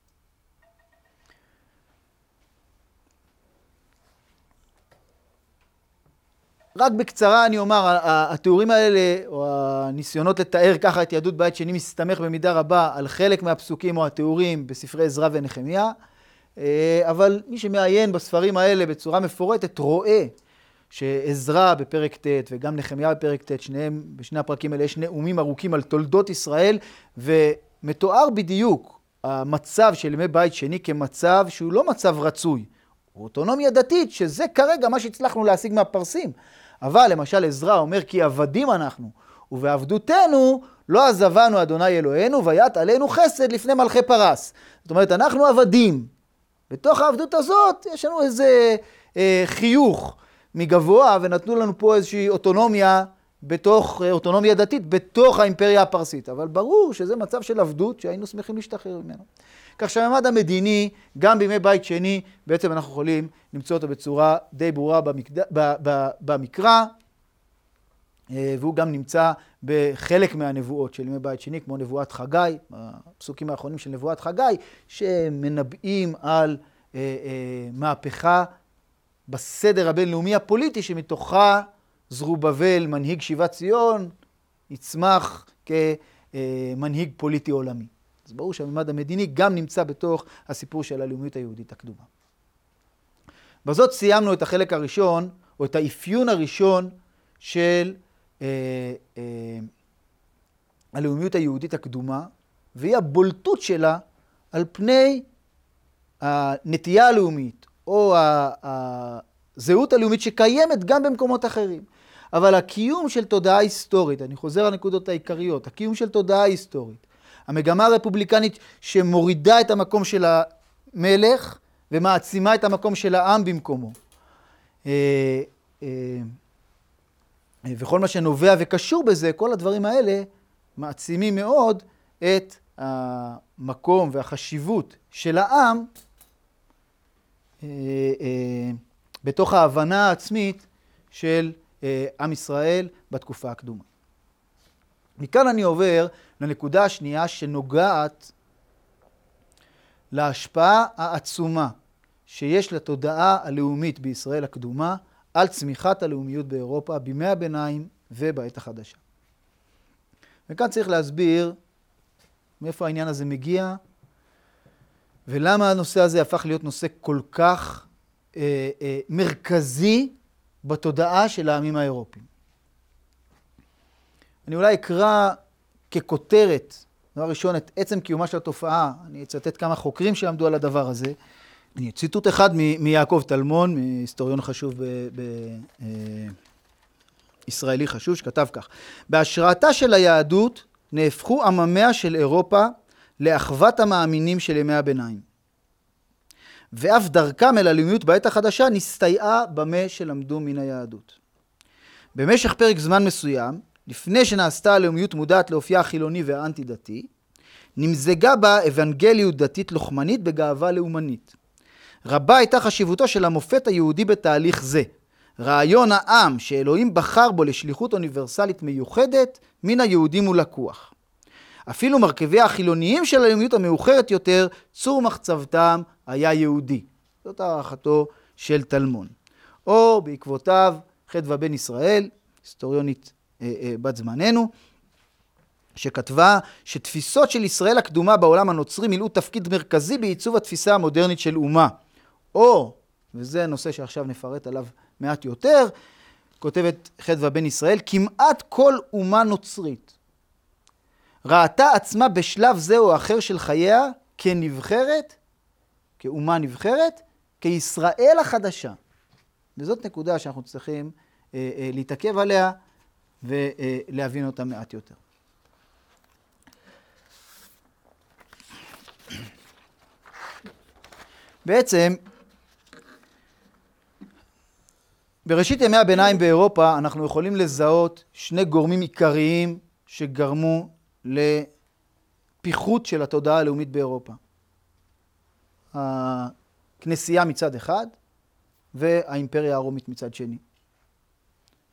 רק בקצרה אני אומר, התיאורים האלה, או הניסיונות לתאר ככה את יהדות בית שני, מסתמך במידה רבה על חלק מהפסוקים או התיאורים בספרי עזרא ונחמיה, אה, אבל מי שמעיין בספרים האלה בצורה מפורטת רואה שעזרא בפרק ט' וגם נחמיה בפרק ט', שניהם, בשני הפרקים האלה יש נאומים ארוכים על תולדות ישראל, ומתואר בדיוק המצב של ימי בית שני כמצב שהוא לא מצב רצוי. הוא אוטונומיה דתית, שזה כרגע מה שהצלחנו להשיג מהפרסים. אבל למשל עזרא אומר כי עבדים אנחנו, ובעבדותנו לא עזבנו אדוני אלוהינו, ויט עלינו חסד לפני מלכי פרס. זאת אומרת, אנחנו עבדים. בתוך העבדות הזאת יש לנו איזה אה, חיוך מגבוה, ונתנו לנו פה איזושהי אוטונומיה בתוך, אה, אוטונומיה דתית בתוך האימפריה הפרסית. אבל ברור שזה מצב של עבדות שהיינו שמחים להשתחרר ממנו. כך שהממד המדיני, גם בימי בית שני, בעצם אנחנו יכולים למצוא אותו בצורה די ברורה במקד... ב... ב... במקרא, אה, והוא גם נמצא בחלק מהנבואות של ימי בית שני, כמו נבואת חגי, הפסוקים האחרונים של נבואת חגי, שמנבאים על אה, אה, מהפכה בסדר הבינלאומי הפוליטי, שמתוכה זרובבל, מנהיג שיבת ציון, יצמח כ... מנהיג פוליטי עולמי. אז ברור שהממד המדיני גם נמצא בתוך הסיפור של הלאומיות היהודית הקדומה. בזאת סיימנו את החלק הראשון, או את האפיון הראשון של אה, אה, הלאומיות היהודית הקדומה, והיא הבולטות שלה על פני הנטייה הלאומית, או הזהות הלאומית שקיימת גם במקומות אחרים. אבל הקיום של תודעה היסטורית, אני חוזר לנקודות העיקריות, הקיום של תודעה היסטורית, המגמה הרפובליקנית שמורידה את המקום של המלך ומעצימה את המקום של העם במקומו. אה, אה, וכל מה שנובע וקשור בזה, כל הדברים האלה מעצימים מאוד את המקום והחשיבות של העם אה, בתוך ההבנה העצמית של עם ישראל בתקופה הקדומה. מכאן אני עובר לנקודה השנייה שנוגעת להשפעה העצומה שיש לתודעה הלאומית בישראל הקדומה על צמיחת הלאומיות באירופה בימי הביניים ובעת החדשה. וכאן צריך להסביר מאיפה העניין הזה מגיע ולמה הנושא הזה הפך להיות נושא כל כך אה, אה, מרכזי בתודעה של העמים האירופיים. אני אולי אקרא ככותרת, דבר ראשון, את עצם קיומה של התופעה. אני אצטט כמה חוקרים שעמדו על הדבר הזה. אני ציטוט אחד מיעקב טלמון, מהיסטוריון חשוב בישראלי אה, חשוב, שכתב כך: בהשראתה של היהדות נהפכו עממיה של אירופה לאחוות המאמינים של ימי הביניים. ואף דרכם אל הלאומיות בעת החדשה נסתייעה במה שלמדו מן היהדות. במשך פרק זמן מסוים, לפני שנעשתה הלאומיות מודעת לאופייה החילוני והאנטי-דתי, נמזגה בה אבנגליות דתית לוחמנית בגאווה לאומנית. רבה הייתה חשיבותו של המופת היהודי בתהליך זה. רעיון העם שאלוהים בחר בו לשליחות אוניברסלית מיוחדת, מן היהודים הוא לקוח. אפילו מרכיבי החילוניים של הלאומיות המאוחרת יותר, צור מחצבתם היה יהודי. זאת הערכתו של טלמון. או בעקבותיו חדווה בן ישראל, היסטוריונית בת זמננו, שכתבה שתפיסות של ישראל הקדומה בעולם הנוצרי מילאו תפקיד מרכזי בעיצוב התפיסה המודרנית של אומה. או, וזה נושא שעכשיו נפרט עליו מעט יותר, כותבת חדווה בן ישראל, כמעט כל אומה נוצרית ראתה עצמה בשלב זה או אחר של חייה כנבחרת, כאומה נבחרת, כישראל החדשה. וזאת נקודה שאנחנו צריכים אה, אה, להתעכב עליה ולהבין אותה מעט יותר. בעצם, בראשית ימי הביניים באירופה אנחנו יכולים לזהות שני גורמים עיקריים שגרמו לפיחות של התודעה הלאומית באירופה. הכנסייה מצד אחד והאימפריה הרומית מצד שני.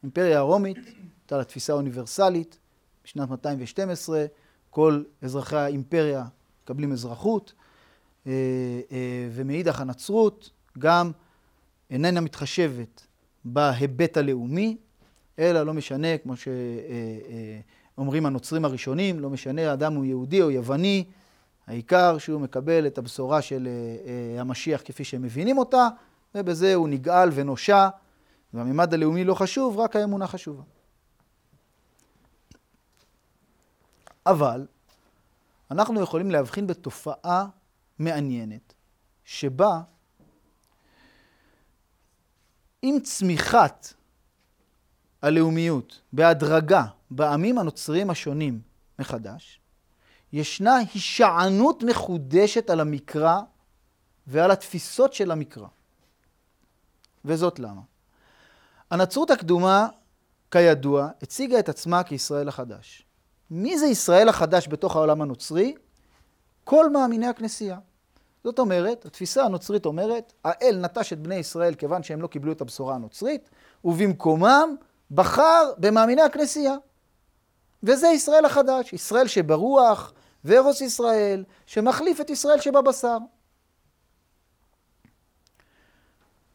האימפריה הרומית הייתה לה תפיסה אוניברסלית, בשנת 212 כל אזרחי האימפריה מקבלים אזרחות, אה, אה, ומאידך הנצרות גם איננה מתחשבת בהיבט הלאומי, אלא לא משנה, כמו שאומרים הנוצרים הראשונים, לא משנה האדם הוא יהודי או יווני, העיקר שהוא מקבל את הבשורה של אה, המשיח כפי שהם מבינים אותה, ובזה הוא נגאל ונושע, והמימד הלאומי לא חשוב, רק האמונה חשובה. אבל אנחנו יכולים להבחין בתופעה מעניינת, שבה עם צמיחת הלאומיות בהדרגה בעמים הנוצריים השונים מחדש, ישנה הישענות מחודשת על המקרא ועל התפיסות של המקרא. וזאת למה? הנצרות הקדומה, כידוע, הציגה את עצמה כישראל החדש. מי זה ישראל החדש בתוך העולם הנוצרי? כל מאמיני הכנסייה. זאת אומרת, התפיסה הנוצרית אומרת, האל נטש את בני ישראל כיוון שהם לא קיבלו את הבשורה הנוצרית, ובמקומם בחר במאמיני הכנסייה. וזה ישראל החדש, ישראל שברוח, וארוס ישראל, שמחליף את ישראל שבבשר.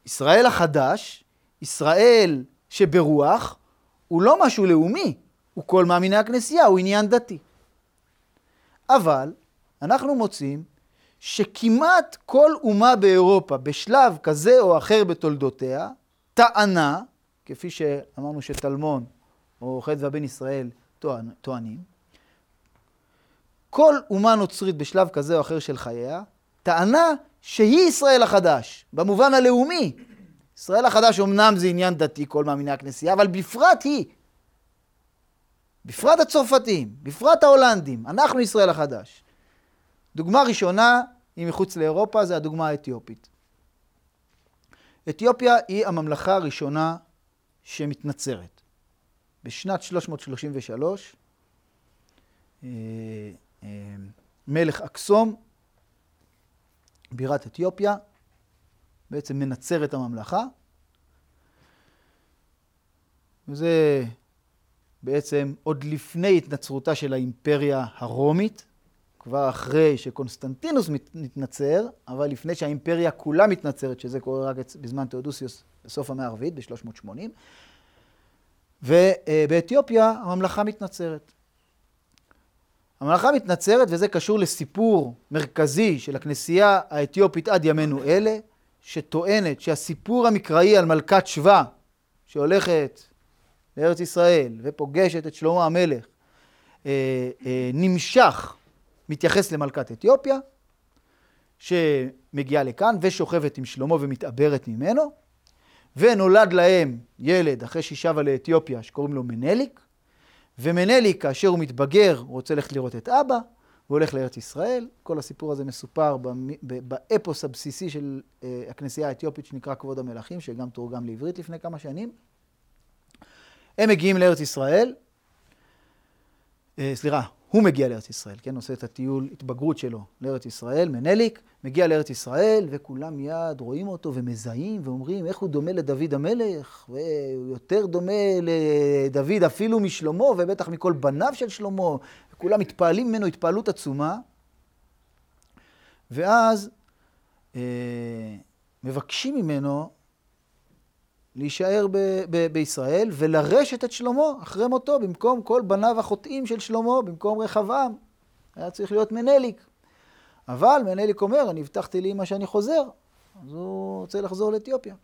ישראל החדש, ישראל שברוח, הוא לא משהו לאומי, הוא כל מאמיני הכנסייה, הוא עניין דתי. אבל אנחנו מוצאים שכמעט כל אומה באירופה, בשלב כזה או אחר בתולדותיה, טענה, כפי שאמרנו שטלמון או חדווה בן ישראל טוענים, כל אומה נוצרית בשלב כזה או אחר של חייה, טענה שהיא ישראל החדש, במובן הלאומי. ישראל החדש אמנם זה עניין דתי, כל מאמיני הכנסייה, אבל בפרט היא. בפרט הצרפתים, בפרט ההולנדים, אנחנו ישראל החדש. דוגמה ראשונה היא מחוץ לאירופה, זה הדוגמה האתיופית. אתיופיה היא הממלכה הראשונה שמתנצרת. בשנת 333, אה, אה, מלך אקסום, בירת אתיופיה, בעצם מנצר את הממלכה. וזה בעצם עוד לפני התנצרותה של האימפריה הרומית, כבר אחרי שקונסטנטינוס מתנצר, אבל לפני שהאימפריה כולה מתנצרת, שזה קורה רק בזמן תאודוסיוס בסוף המאה הרביעית, ב-380. ובאתיופיה הממלכה מתנצרת. הממלכה מתנצרת, וזה קשור לסיפור מרכזי של הכנסייה האתיופית עד ימינו אלה, שטוענת שהסיפור המקראי על מלכת שבא, שהולכת לארץ ישראל ופוגשת את שלמה המלך, אה, אה, נמשך, מתייחס למלכת אתיופיה, שמגיעה לכאן ושוכבת עם שלמה ומתעברת ממנו, ונולד להם ילד אחרי שהיא שבה לאתיופיה שקוראים לו מנליק, ומנליק כאשר הוא מתבגר הוא רוצה ללכת לראות את אבא, הוא הולך לארץ ישראל, כל הסיפור הזה מסופר באפוס הבסיסי של אה, הכנסייה האתיופית שנקרא כבוד המלכים, שגם תורגם לעברית לפני כמה שנים. הם מגיעים לארץ ישראל, אה, סליחה, הוא מגיע לארץ ישראל, כן, עושה את הטיול התבגרות שלו לארץ ישראל, מנליק, מגיע לארץ ישראל, וכולם מיד רואים אותו ומזהים ואומרים איך הוא דומה לדוד המלך, והוא יותר דומה לדוד אפילו משלמה, ובטח מכל בניו של שלמה, וכולם מתפעלים ממנו התפעלות עצומה. ואז אה, מבקשים ממנו להישאר ב- ב- בישראל ולרשת את שלמה אחרי מותו, במקום כל בניו החוטאים של שלמה, במקום רחבעם. היה צריך להיות מנליק. אבל מנליק אומר, אני הבטחתי לאמא שאני חוזר, אז הוא רוצה לחזור לאתיופיה.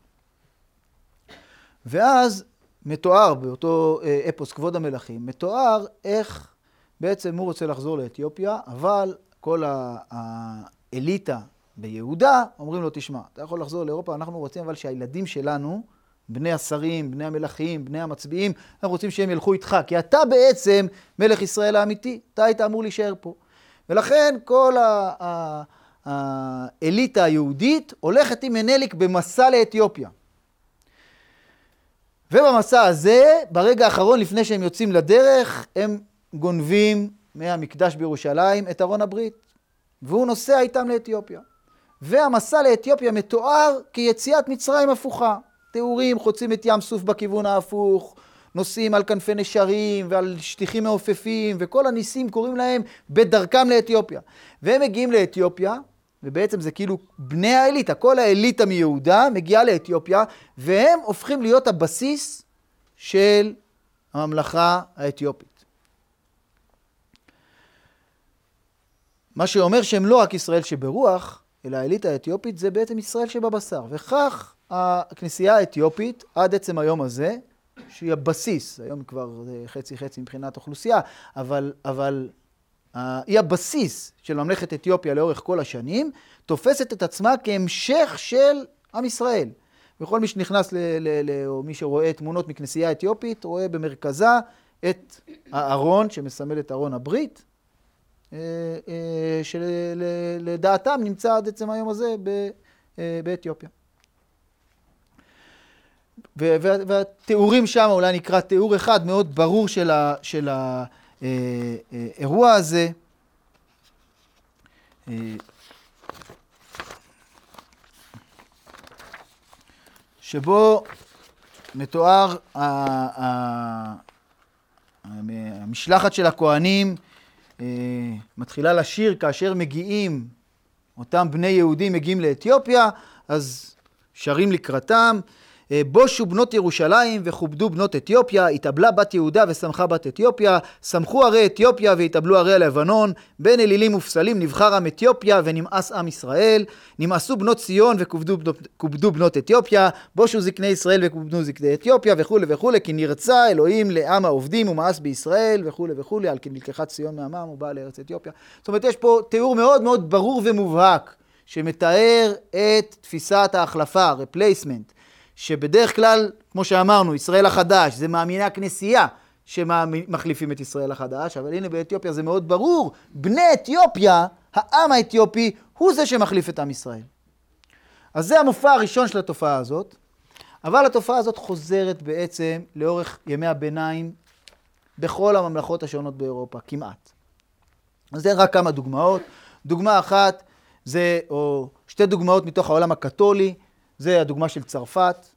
ואז מתואר באותו אה, אפוס כבוד המלכים, מתואר איך בעצם הוא רוצה לחזור לאתיופיה, אבל כל האליטה ביהודה אומרים לו, תשמע, אתה יכול לחזור לאירופה, אנחנו רוצים אבל שהילדים שלנו, בני השרים, בני המלכים, בני המצביעים, אנחנו רוצים שהם ילכו איתך, כי אתה בעצם מלך ישראל האמיתי, אתה היית אמור להישאר פה. ולכן כל האליטה היהודית הולכת עם מנליק במסע לאתיופיה. ובמסע הזה, ברגע האחרון, לפני שהם יוצאים לדרך, הם גונבים מהמקדש בירושלים את ארון הברית, והוא נוסע איתם לאתיופיה. והמסע לאתיופיה מתואר כיציאת מצרים הפוכה. תיאורים חוצים את ים סוף בכיוון ההפוך, נוסעים על כנפי נשרים ועל שטיחים מעופפים, וכל הניסים קוראים להם בדרכם לאתיופיה. והם מגיעים לאתיופיה, ובעצם זה כאילו בני האליטה, כל האליטה מיהודה מגיעה לאתיופיה, והם הופכים להיות הבסיס של הממלכה האתיופית. מה שאומר שהם לא רק ישראל שברוח, אלא האליטה האתיופית זה בעצם ישראל שבבשר. וכך הכנסייה האתיופית, עד עצם היום הזה, שהיא הבסיס, היום כבר חצי חצי מבחינת אוכלוסייה, אבל, אבל uh, היא הבסיס של ממלכת אתיופיה לאורך כל השנים, תופסת את עצמה כהמשך של עם ישראל. וכל מי שנכנס, ל, ל, ל, או מי שרואה תמונות מכנסייה אתיופית, רואה במרכזה את הארון שמסמל את ארון הברית, אה, אה, שלדעתם נמצא עד עצם היום הזה באתיופיה. והתיאורים שם, אולי נקרא תיאור אחד מאוד ברור של, ה, של האירוע הזה. שבו מתואר המשלחת של הכוהנים מתחילה לשיר כאשר מגיעים, אותם בני יהודים מגיעים לאתיופיה, אז שרים לקראתם. אה, בושו בנות ירושלים וכובדו בנות אתיופיה, התאבלה בת יהודה ושמחה בת אתיופיה, שמחו ערי אתיופיה והתאבלו ערי הלבנון, בין אלילים ופסלים נבחר עם אתיופיה ונמאס עם ישראל, נמאסו בנות ציון וכובדו בנות אתיופיה, בושו זקני ישראל וכובדו זקני אתיופיה וכולי וכולי, כי נרצה אלוהים לעם העובדים ומאס בישראל וכולי וכולי, על כי נלקחה ציון מעמם ובאה לארץ אתיופיה. זאת אומרת, יש פה תיאור מאוד מאוד ברור ומובהק. שמתאר את תפיסת ההחלפה, replacement, שבדרך כלל, כמו שאמרנו, ישראל החדש, זה מאמיני הכנסייה שמחליפים את ישראל החדש, אבל הנה באתיופיה זה מאוד ברור, בני אתיופיה, העם האתיופי, הוא זה שמחליף את עם ישראל. אז זה המופע הראשון של התופעה הזאת, אבל התופעה הזאת חוזרת בעצם לאורך ימי הביניים בכל הממלכות השונות באירופה, כמעט. אז זה רק כמה דוגמאות. דוגמה אחת זה, או שתי דוגמאות מתוך העולם הקתולי, זה הדוגמה של צרפת.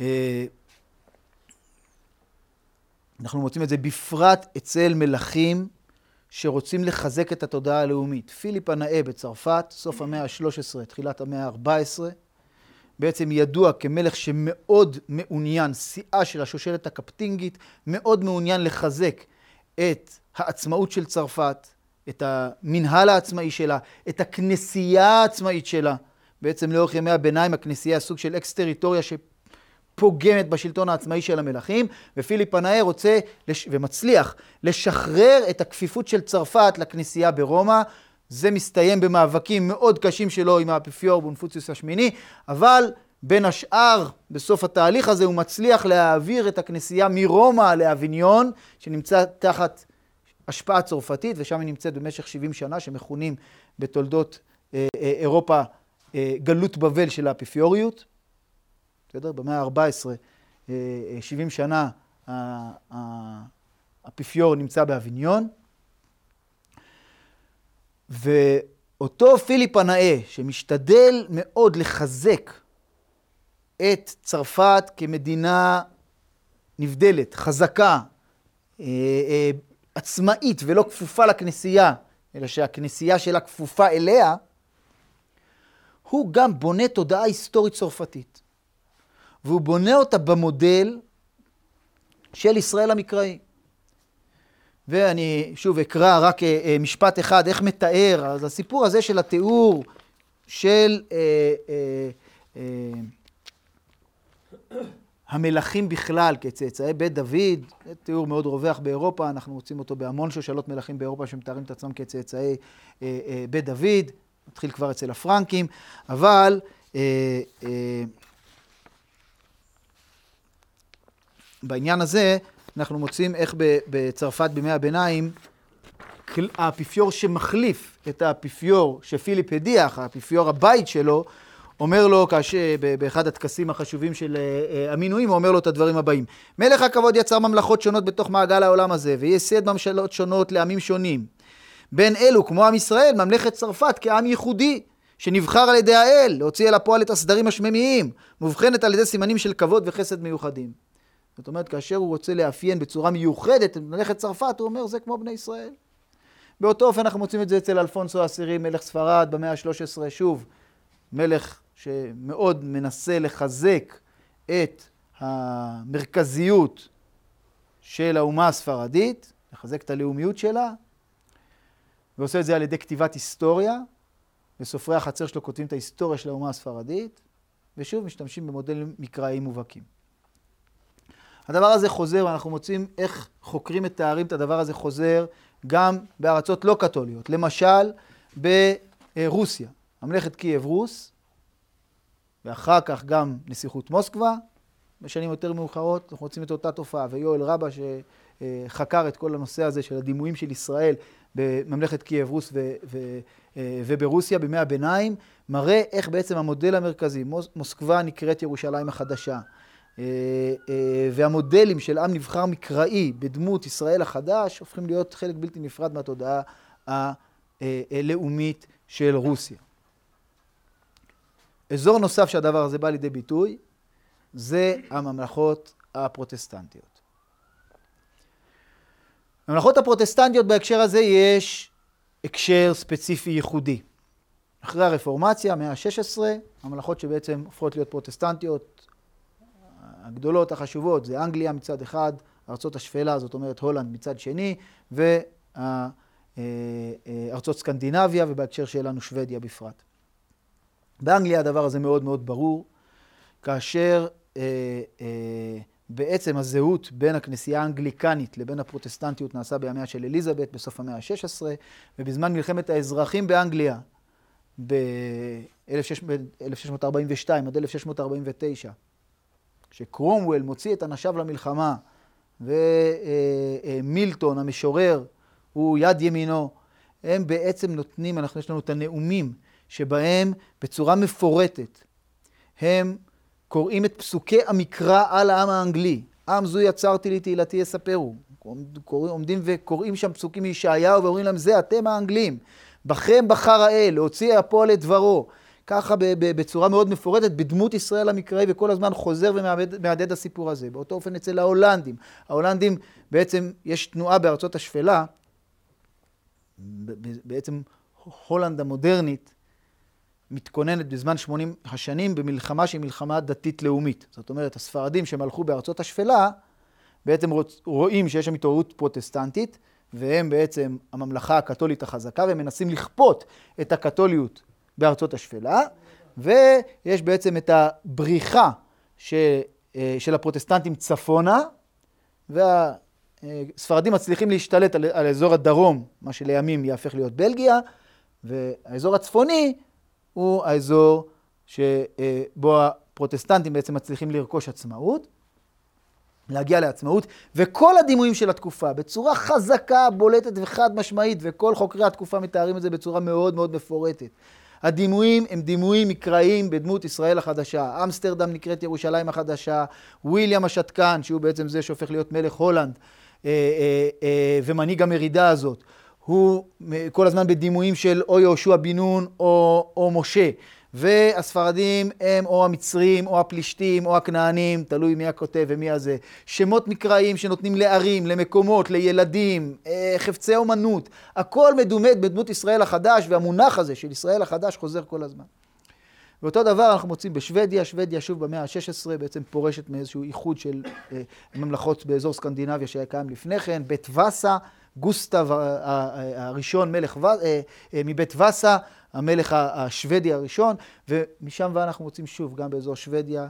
אה, אנחנו מוצאים את זה בפרט אצל מלכים שרוצים לחזק את התודעה הלאומית. פיליפ הנאה בצרפת, סוף המאה ה-13, תחילת המאה ה-14, בעצם ידוע כמלך שמאוד מעוניין, שיאה של השושלת הקפטינגית, מאוד מעוניין לחזק את העצמאות של צרפת, את המנהל העצמאי שלה, את הכנסייה העצמאית שלה. בעצם לאורך ימי הביניים הכנסייה סוג של אקס שפוגמת בשלטון העצמאי של המלכים, ופיליפ הנאה רוצה לש... ומצליח לשחרר את הכפיפות של צרפת לכנסייה ברומא. זה מסתיים במאבקים מאוד קשים שלו עם האפיפיור בונפוציוס השמיני, אבל בין השאר, בסוף התהליך הזה הוא מצליח להעביר את הכנסייה מרומא לאביניון, שנמצא תחת השפעה צרפתית, ושם היא נמצאת במשך 70 שנה, שמכונים בתולדות אה, אה, אירופה אה, גלות בבל של האפיפיוריות. בסדר? במאה ה-14, 70 שנה האפיפיור נמצא באביניון. ואותו פיליפ הנאה, שמשתדל מאוד לחזק את צרפת כמדינה נבדלת, חזקה, עצמאית ולא כפופה לכנסייה, אלא שהכנסייה שלה כפופה אליה, הוא גם בונה תודעה היסטורית צרפתית. והוא בונה אותה במודל של ישראל המקראי. ואני שוב אקרא רק אה, אה, משפט אחד, איך מתאר, אז הסיפור הזה של התיאור של אה, המלכים בכלל כצאצאי בית דוד, זה תיאור מאוד רווח באירופה, אנחנו מוצאים אותו בהמון שושלות מלכים באירופה שמתארים את עצמם כצאצאי בית דוד, מתחיל כבר אצל הפרנקים, אבל אה, אה, בעניין הזה אנחנו מוצאים איך בצרפת בימי הביניים האפיפיור שמחליף את האפיפיור שפיליפ הדיח, האפיפיור הבית שלו, אומר לו, כאשר, באחד הטקסים החשובים של אה, אה, המינויים, הוא אומר לו את הדברים הבאים: מלך הכבוד יצר ממלכות שונות בתוך מעגל העולם הזה, וייסד ממשלות שונות לעמים שונים. בין אלו, כמו עם ישראל, ממלכת צרפת כעם ייחודי, שנבחר על ידי האל, להוציא אל הפועל את הסדרים השממיים, מובחנת על ידי סימנים של כבוד וחסד מיוחדים. זאת אומרת, כאשר הוא רוצה לאפיין בצורה מיוחדת את ממלכת צרפת, הוא אומר, זה כמו בני ישראל. באותו אופן אנחנו מוצאים את זה אצל אלפונסו העשירי, מלך ספרד, במאה ה-13, שוב, מלך שמאוד מנסה לחזק את המרכזיות של האומה הספרדית, לחזק את הלאומיות שלה, ועושה את זה על ידי כתיבת היסטוריה, וסופרי החצר שלו כותבים את ההיסטוריה של האומה הספרדית, ושוב משתמשים במודלים מקראיים מובהקים. הדבר הזה חוזר, ואנחנו מוצאים איך חוקרים מתארים את הדבר הזה חוזר גם בארצות לא קתוליות. למשל, ברוסיה, ממלכת קייב רוס, ואחר כך גם נסיכות מוסקבה, בשנים יותר מאוחרות, אנחנו רוצים את אותה תופעה, ויואל רבה שחקר את כל הנושא הזה של הדימויים של ישראל בממלכת קייב רוס ו- ו- וברוסיה בימי הביניים, מראה איך בעצם המודל המרכזי, מוסקבה נקראת ירושלים החדשה, והמודלים של עם נבחר מקראי בדמות ישראל החדש, הופכים להיות חלק בלתי נפרד מהתודעה הלאומית של רוסיה. אזור נוסף שהדבר הזה בא לידי ביטוי, זה הממלכות הפרוטסטנטיות. בממלכות הפרוטסטנטיות בהקשר הזה יש הקשר ספציפי ייחודי. אחרי הרפורמציה, המאה ה-16, הממלכות שבעצם הופכות להיות פרוטסטנטיות, הגדולות, החשובות, זה אנגליה מצד אחד, ארצות השפלה, זאת אומרת הולנד מצד שני, וארצות סקנדינביה, ובהקשר שלנו שוודיה בפרט. באנגליה הדבר הזה מאוד מאוד ברור, כאשר אה, אה, בעצם הזהות בין הכנסייה האנגליקנית לבין הפרוטסטנטיות נעשה בימיה של אליזבת בסוף המאה ה-16, ובזמן מלחמת האזרחים באנגליה ב-1642 עד 1649, כשקרומוול מוציא את אנשיו למלחמה, ומילטון המשורר הוא יד ימינו, הם בעצם נותנים, אנחנו יש לנו את הנאומים שבהם בצורה מפורטת הם קוראים את פסוקי המקרא על העם האנגלי. עם זו יצרתי לי תהילתי יספרו. עומדים וקוראים שם פסוקים מישעיהו ואומרים להם זה אתם האנגלים. בכם בחר האל להוציא הפועל את דברו. ככה בצורה מאוד מפורטת, בדמות ישראל המקראי, וכל הזמן חוזר ומהדהד הסיפור הזה. באותו אופן אצל ההולנדים. ההולנדים, בעצם יש תנועה בארצות השפלה, בעצם הולנד המודרנית, מתכוננת בזמן 80 השנים במלחמה שהיא מלחמה דתית-לאומית. זאת אומרת, הספרדים שמלכו בארצות השפלה, בעצם רואים שיש שם התעוררות פרוטסטנטית, והם בעצם הממלכה הקתולית החזקה, והם מנסים לכפות את הקתוליות בארצות השפלה, ויש בעצם את הבריחה ש, אה, של הפרוטסטנטים צפונה, והספרדים מצליחים להשתלט על, על אזור הדרום, מה שלימים יהפך להיות בלגיה, והאזור הצפוני הוא האזור שבו הפרוטסטנטים בעצם מצליחים לרכוש עצמאות, להגיע לעצמאות, וכל הדימויים של התקופה, בצורה חזקה, בולטת וחד משמעית, וכל חוקרי התקופה מתארים את זה בצורה מאוד מאוד מפורטת. הדימויים הם דימויים מקראיים בדמות ישראל החדשה. אמסטרדם נקראת ירושלים החדשה, וויליאם השתקן, שהוא בעצם זה שהופך להיות מלך הולנד, אה, אה, אה, ומנהיג המרידה הזאת. הוא כל הזמן בדימויים של או יהושע בן נון או, או משה. והספרדים הם או המצרים או הפלישתים או הכנענים, תלוי מי הכותב ומי הזה. שמות מקראיים שנותנים לערים, למקומות, לילדים, אה, חפצי אומנות. הכל מדומה בדמות ישראל החדש, והמונח הזה של ישראל החדש חוזר כל הזמן. ואותו דבר אנחנו מוצאים בשוודיה, שוודיה שוב במאה ה-16 בעצם פורשת מאיזשהו איחוד של אה, ממלכות באזור סקנדינביה שהיה קיים לפני כן, בית וסה, גוסטב הראשון, מלך אה, אה, מבית וסה, המלך השוודי הראשון, ומשם ואנחנו מוצאים שוב, גם באזור שוודיה,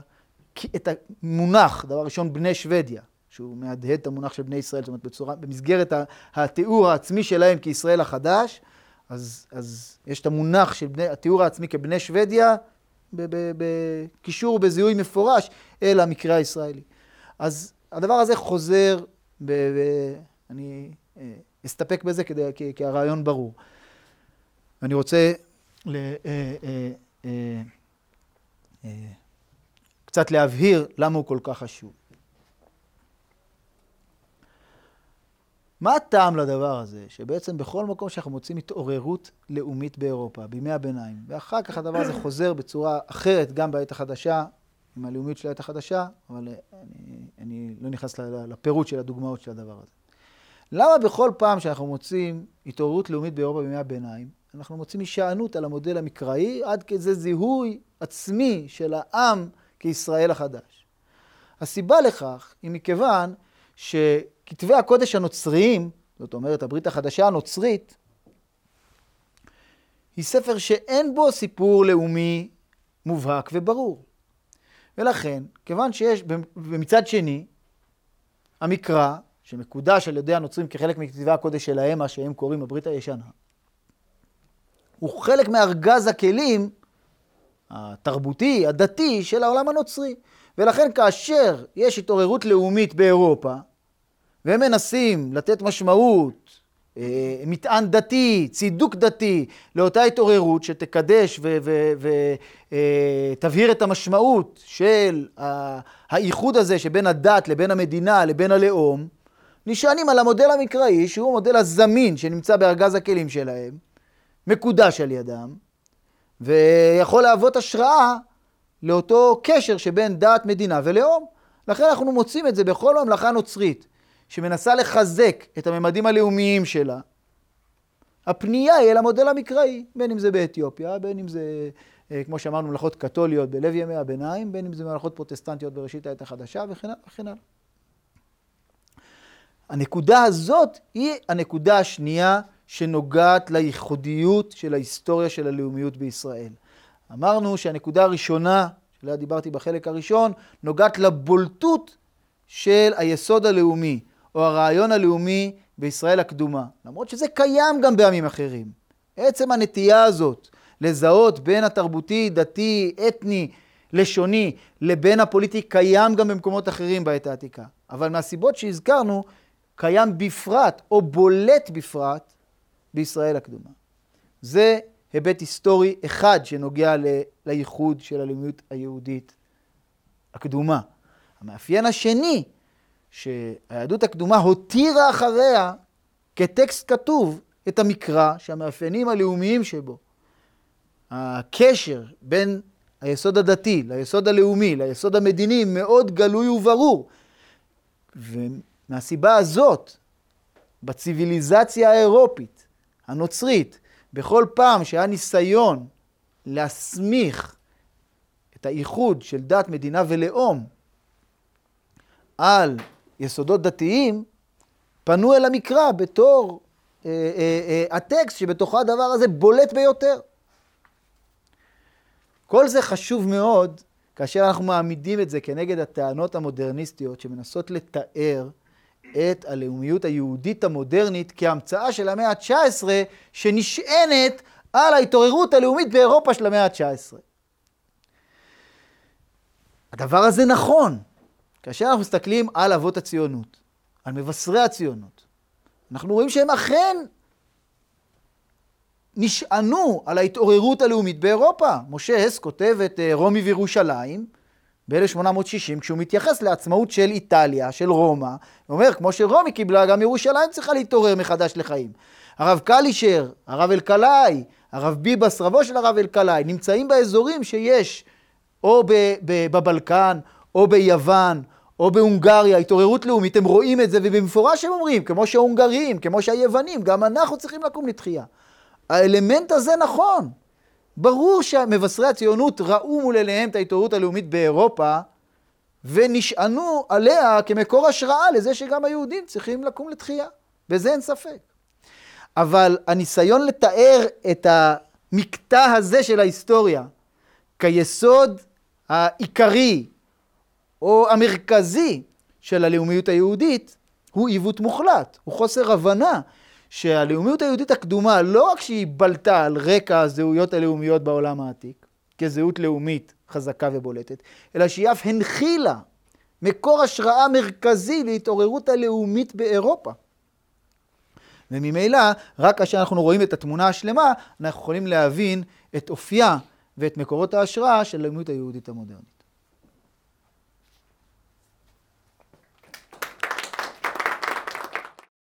את המונח, דבר ראשון, בני שוודיה, שהוא מהדהד את המונח של בני ישראל, זאת אומרת, בצורה, במסגרת התיאור העצמי שלהם כישראל החדש, אז, אז יש את המונח של בני, התיאור העצמי כבני שוודיה, בקישור ובזיהוי מפורש אל המקרה הישראלי. אז הדבר הזה חוזר, ב, ב, אני אה, אסתפק בזה כדי, כי, כי הרעיון ברור. אני רוצה ל, אה, אה, קצת להבהיר למה הוא כל כך חשוב. מה הטעם לדבר הזה? שבעצם בכל מקום שאנחנו מוצאים התעוררות לאומית באירופה, בימי הביניים, ואחר כך הדבר הזה חוזר בצורה אחרת גם בעת החדשה, עם הלאומיות של העת החדשה, אבל אני, אני לא נכנס לפירוט של הדוגמאות של הדבר הזה. למה בכל פעם שאנחנו מוצאים התעוררות לאומית באירופה בימי הביניים, אנחנו מוצאים הישענות על המודל המקראי עד כזה זיהוי עצמי של העם כישראל החדש. הסיבה לכך היא מכיוון שכתבי הקודש הנוצריים, זאת אומרת הברית החדשה הנוצרית, היא ספר שאין בו סיפור לאומי מובהק וברור. ולכן, כיוון שיש, ומצד שני, המקרא שמקודש על ידי הנוצרים כחלק מכתבי הקודש שלהם, מה שהם קוראים הברית הישנה, הוא חלק מארגז הכלים התרבותי, הדתי, של העולם הנוצרי. ולכן כאשר יש התעוררות לאומית באירופה, והם מנסים לתת משמעות, אה, מטען דתי, צידוק דתי, לאותה התעוררות שתקדש ותבהיר אה, את המשמעות של האיחוד הזה שבין הדת לבין המדינה לבין הלאום, נשענים על המודל המקראי, שהוא המודל הזמין שנמצא בארגז הכלים שלהם, מקודש על ידם, ויכול להוות השראה לאותו קשר שבין דת, מדינה ולאום. לכן אנחנו מוצאים את זה בכל ממלכה נוצרית, שמנסה לחזק את הממדים הלאומיים שלה, הפנייה היא אל המודל המקראי, בין אם זה באתיופיה, בין אם זה, אה, כמו שאמרנו, מלאכות קתוליות בלב ימי הביניים, בין אם זה מלאכות פרוטסטנטיות בראשית העת החדשה וכן הלאה. הנקודה הזאת היא הנקודה השנייה שנוגעת לייחודיות של ההיסטוריה של הלאומיות בישראל. אמרנו שהנקודה הראשונה, שעליה דיברתי בחלק הראשון, נוגעת לבולטות של היסוד הלאומי, או הרעיון הלאומי בישראל הקדומה. למרות שזה קיים גם בעמים אחרים. עצם הנטייה הזאת לזהות בין התרבותי, דתי, אתני, לשוני, לבין הפוליטי, קיים גם במקומות אחרים בעת העתיקה. אבל מהסיבות שהזכרנו, קיים בפרט, או בולט בפרט, בישראל הקדומה. זה היבט היסטורי אחד שנוגע לייחוד של הלאומיות היהודית הקדומה. המאפיין השני, שהיהדות הקדומה הותירה אחריה כטקסט כתוב את המקרא שהמאפיינים הלאומיים שבו, הקשר בין היסוד הדתי ליסוד הלאומי, ליסוד המדיני, מאוד גלוי וברור. ומהסיבה הזאת, בציוויליזציה האירופית, הנוצרית, בכל פעם שהיה ניסיון להסמיך את האיחוד של דת, מדינה ולאום על יסודות דתיים, פנו אל המקרא בתור אה, אה, אה, הטקסט שבתוכו הדבר הזה בולט ביותר. כל זה חשוב מאוד כאשר אנחנו מעמידים את זה כנגד הטענות המודרניסטיות שמנסות לתאר את הלאומיות היהודית המודרנית כהמצאה של המאה ה-19 שנשענת על ההתעוררות הלאומית באירופה של המאה ה-19. הדבר הזה נכון, כאשר אנחנו מסתכלים על אבות הציונות, על מבשרי הציונות, אנחנו רואים שהם אכן נשענו על ההתעוררות הלאומית באירופה. משה הס כותב את אה, רומי וירושלים ב-1860, כשהוא מתייחס לעצמאות של איטליה, של רומא, הוא אומר, כמו שרומי קיבלה, גם ירושלים צריכה להתעורר מחדש לחיים. הרב קלישר, הרב אלקלעי, הרב ביבס, רבו של הרב אלקלעי, נמצאים באזורים שיש או בבלקן, או ביוון, או בהונגריה, התעוררות לאומית, הם רואים את זה, ובמפורש הם אומרים, כמו שההונגרים, כמו שהיוונים, גם אנחנו צריכים לקום לתחייה. האלמנט הזה נכון. ברור שמבשרי הציונות ראו מול עיניהם את ההתעוררות הלאומית באירופה, ונשענו עליה כמקור השראה לזה שגם היהודים צריכים לקום לתחייה. בזה אין ספק. אבל הניסיון לתאר את המקטע הזה של ההיסטוריה כיסוד העיקרי או המרכזי של הלאומיות היהודית, הוא עיוות מוחלט, הוא חוסר הבנה שהלאומיות היהודית הקדומה, לא רק שהיא בלטה על רקע הזהויות הלאומיות בעולם העתיק, כזהות לאומית חזקה ובולטת, אלא שהיא אף הנחילה מקור השראה מרכזי להתעוררות הלאומית באירופה. וממילא, רק כאשר אנחנו רואים את התמונה השלמה, אנחנו יכולים להבין את אופייה ואת מקורות ההשראה של הלאומיות היהודית המודרנית.